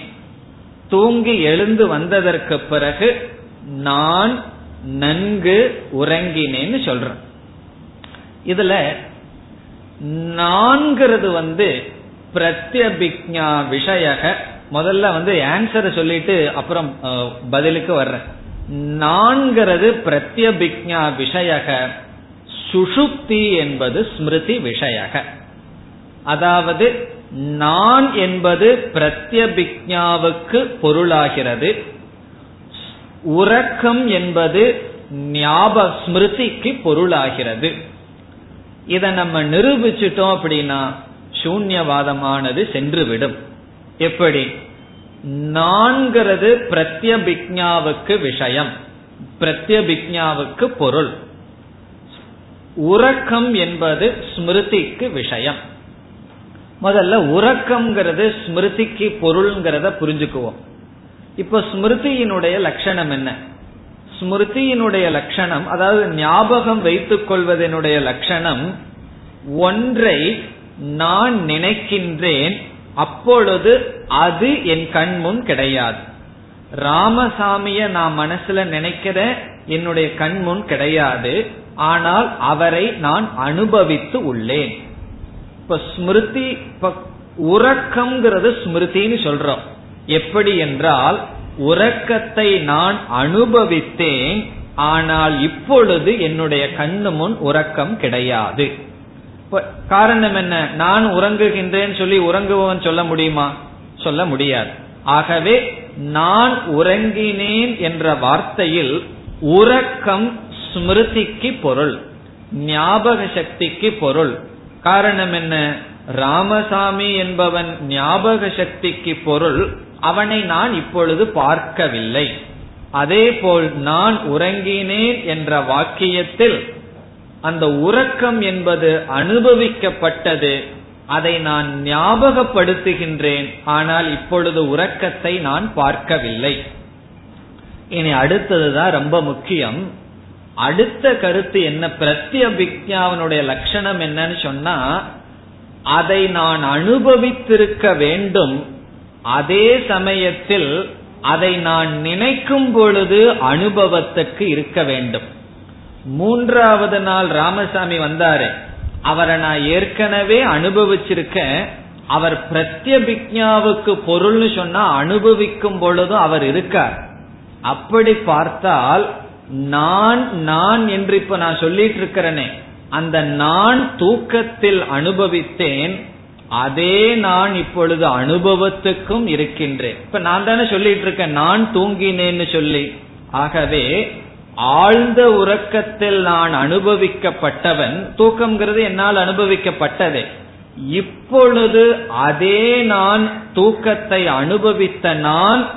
தூங்கி எழுந்து வந்ததற்கு பிறகு நான் நன்கு உறங்கினேன்னு சொல்றேன். இதுல நான்கிறது வந்து பிரத்யபிக்ஞா விஷயக. முதல்ல வந்து ஆன்சரை சொல்லிட்டு அப்புறம் பதிலுக்கு வர்றேன். நான்கிறது பிரத்யபிக்ஞா விஷயக. சுஷுப்தி என்பது ஸ்மிருதி விஷயக. அதாவது நான் என்பது பிரத்யபிக்ஞாவுக்கு பொருளாகிறது. உறக்கம் என்பது ஞாபக ஸ்மிருதிக்கு பொருளாகிறது. இதை நம்ம நிரூபிச்சிட்டோம் அப்படின்னா சூன்யவாதமானது சென்றுவிடும். எப்படி? நான்கிறது பிரத்யபிக்ஞாவுக்கு விஷயம். பிரத்யபிக்ஞாவுக்கு பொருள். உறக்கம் என்பது ஸ்மிருதிக்கு விஷயம். முதல்ல உறக்கம்ங்கிறது ஸ்மிருதிக்கு பொருள்ங்கிறத புரிஞ்சுக்குவோம். இப்ப ஸ்மிருதியினுடைய லட்சணம் என்ன? ஸ்மிருதியினுடைய லட்சணம் அதாவது ஞாபகம் வைத்துக் கொள்வதனுடைய லட்சணம் ஒன்றை நான் நினைக்கின்றேன் அப்பொழுது அது என் கண் முன் கிடையாது. ராமசாமிய நான் மனசுல நினைக்கிற என்னுடைய கண் முன் கிடையாது ஆனால் அவரை நான் அனுபவித்து உள்ளேன். இப்ப ஸ்மிருதி உறக்கம்ங்கிறது ஸ்மிருதின்னு சொல்றோம். எப்படி என்றால் உறக்கத்தை நான் அனுபவித்தேன் ஆனால் இப்பொழுது என்னுடைய கண்ணு முன் உறக்கம் கிடையாது. காரணம் என்ன? நான் உறங்குகின்றேன் சொல்லி உறங்குபவன் சொல்ல முடியுமா? சொல்ல முடியாது. ஆகவே நான் உறங்கினேன் என்ற வார்த்தையில் உறக்கம் ஸ்மிருதிக்கு பொருள் ஞாபக சக்திக்கு பொருள். காரணம் என்ன? ராமசாமி என்பவன் ஞாபக சக்திக்கு பொருள் அவனை நான் இப்பொழுது பார்க்கவில்லை. அதேபோல் நான் உறங்கினேன் என்ற வாக்கியத்தில் அந்த உறக்கம் என்பது அனுபவிக்கப்பட்டது. அதை நான் ஞாபகப்படுத்துகின்றேன். ஆனால் இப்பொழுது உறக்கத்தை நான் பார்க்கவில்லை. இனி அடுத்ததுதான் ரொம்ப முக்கியம். அடுத்த கருத்து என்ன? பிரத்யபிக்யாவினுடைய லட்சணம் என்னன்னு சொன்னா அதை நான் அனுபவித்திருக்க வேண்டும். அதே சமயத்தில் அதை நான் நினைக்கும் பொழுது அனுபவத்துக்கு இருக்க வேண்டும். மூன்றாவது நாள் ராமசாமி வந்தாரு. அவரை நான் ஏற்கனவே அனுபவிச்சிருக்கேன். அவர் பிரத்யபிக்யாவுக்கு பொருள்னு சொன்னா அனுபவிக்கும் பொழுதும் அவர் இருக்கார். அப்படி பார்த்தால் நான் நான் என்று இப்ப நான் சொல்லிட்டு இருக்கிறேனே அந்த நான் தூக்கத்தில் அனுபவித்தேன் அதே நான் இப்பொழுது அனுபவத்துக்கும் இருக்கின்றேன். இப்ப நான் தானே சொல்லிட்டு இருக்கேன் நான் தூங்கினேன்னு சொல்லி. ஆகவே ஆழ்ந்த உறக்கத்தில் நான் அனுபவிக்கப்பட்டவன் தூக்கம்ங்கிறது என்னால் அனுபவிக்கப்பட்டதே. இப்பொழுது அதே நான் தூக்கத்தை அனுபவித்த நான்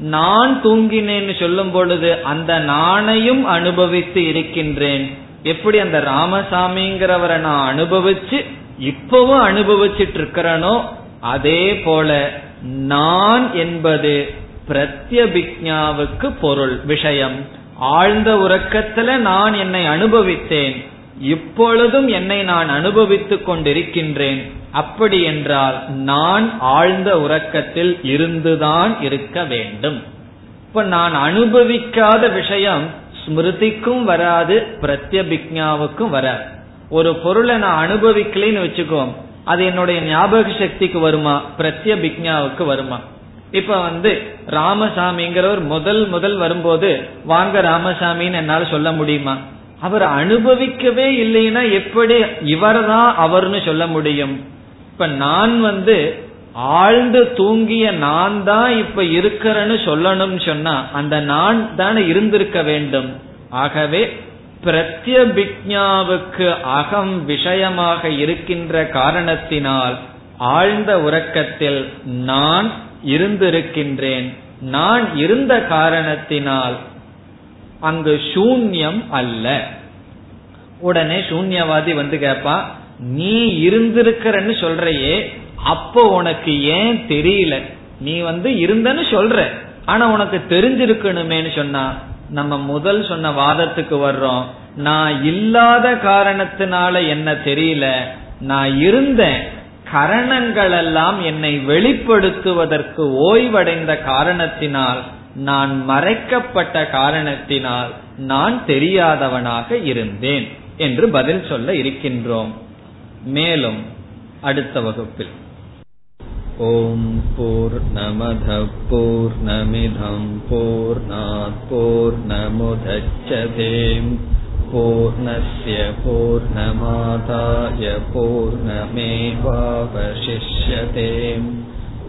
நான் தூங்கினேன்னு சொல்லும் பொழுது அந்த நானையும் அனுபவித்து இருக்கின்றேன். எப்படி அந்த ராமசாமிங்கிறவரை நான் அனுபவிச்சு இப்பவும் அனுபவிச்சிட்டு இருக்கிறனோ அதே போல நான் என்பது பிரத்யபிக்ஞாவுக்கு பொருள் விஷயம். ஆழ்ந்த உறக்கத்துல நான் என்னை அனுபவித்தேன். இப்பொழுதும் என்னை நான் அனுபவித்துக் கொண்டிருக்கின்றேன். அப்படி என்றால் நான் ஆழ்ந்த உறக்கத்தில் இருந்துதான் இருக்க வேண்டும். இப்ப நான் அனுபவிக்காத விஷயம் ஸ்மிருதிக்கும் வராது பிரத்யபிக்ஞாவுக்கும் வராது. ஒரு பொருளை நான் அனுபவிக்கலைன்னு வச்சுக்கோம் அது என்னுடைய ஞாபக சக்திக்கு வருமா? பிரத்யபிக்ஞாவுக்கு வருமா? இப்ப வந்து ராமசாமிங்கிறவர் முதல் முதல் வரும்போது வாங்க ராமசாமின்னு என்னால சொல்ல முடியுமா? அவர் அனுபவிக்கவே இல்லைன்னா எப்படி இவர் தான் அவர்னு சொல்ல முடியும்? இப்ப நான் வந்து ஆழ்ந்து தூங்கிய நான் தான் இப்ப இருக்கிறேன்னு சொல்லணும்னு சொன்னா அந்த நான் தானே இருந்திருக்க வேண்டும். ஆகவே பிரத்யபிக்ஞாவுக்கு அகம் விஷயமாக இருக்கின்ற காரணத்தினால் ஆழ்ந்த உறக்கத்தில் நான் இருந்திருக்கின்றேன். நான் இருந்த காரணத்தினால் அங்கு சூன்யம் அல்ல. உடனே சூன்யவாதி வந்து கேப்பா நீ இருந்திருக்கிறன்னு சொல்றையே அப்போ உனக்கு ஏன் தெரியல? நீ வந்து இருந்தன்னு சொல்ற. ஆனா உனக்கு தெரிஞ்சிருக்கணுமேனு சொன்னா நம்ம முதல் சொன்ன வாதத்துக்கு வர்றோம். நான் இல்லாத காரணத்தினால என்ன தெரியல? நான் இருந்தேன். கரணங்கள் எல்லாம் என்னை வெளிப்படுத்துவதற்கு ஓய்வடைந்த காரணத்தினால் நான் மறைக்கப்பட்ட காரணத்தினால் நான் தெரியாதவனாக இருந்தேன் என்று பதில் சொல்ல இருக்கின்றோம். மேலும் அடுத்த வகுப்பில். ஓம் போர் நமத போர் நமிதம் போர் போர் நமுதச்சதேம் பூர்ணய பூர்ணமாதாய பூர்ணமேவாவசிஷ்யதேம்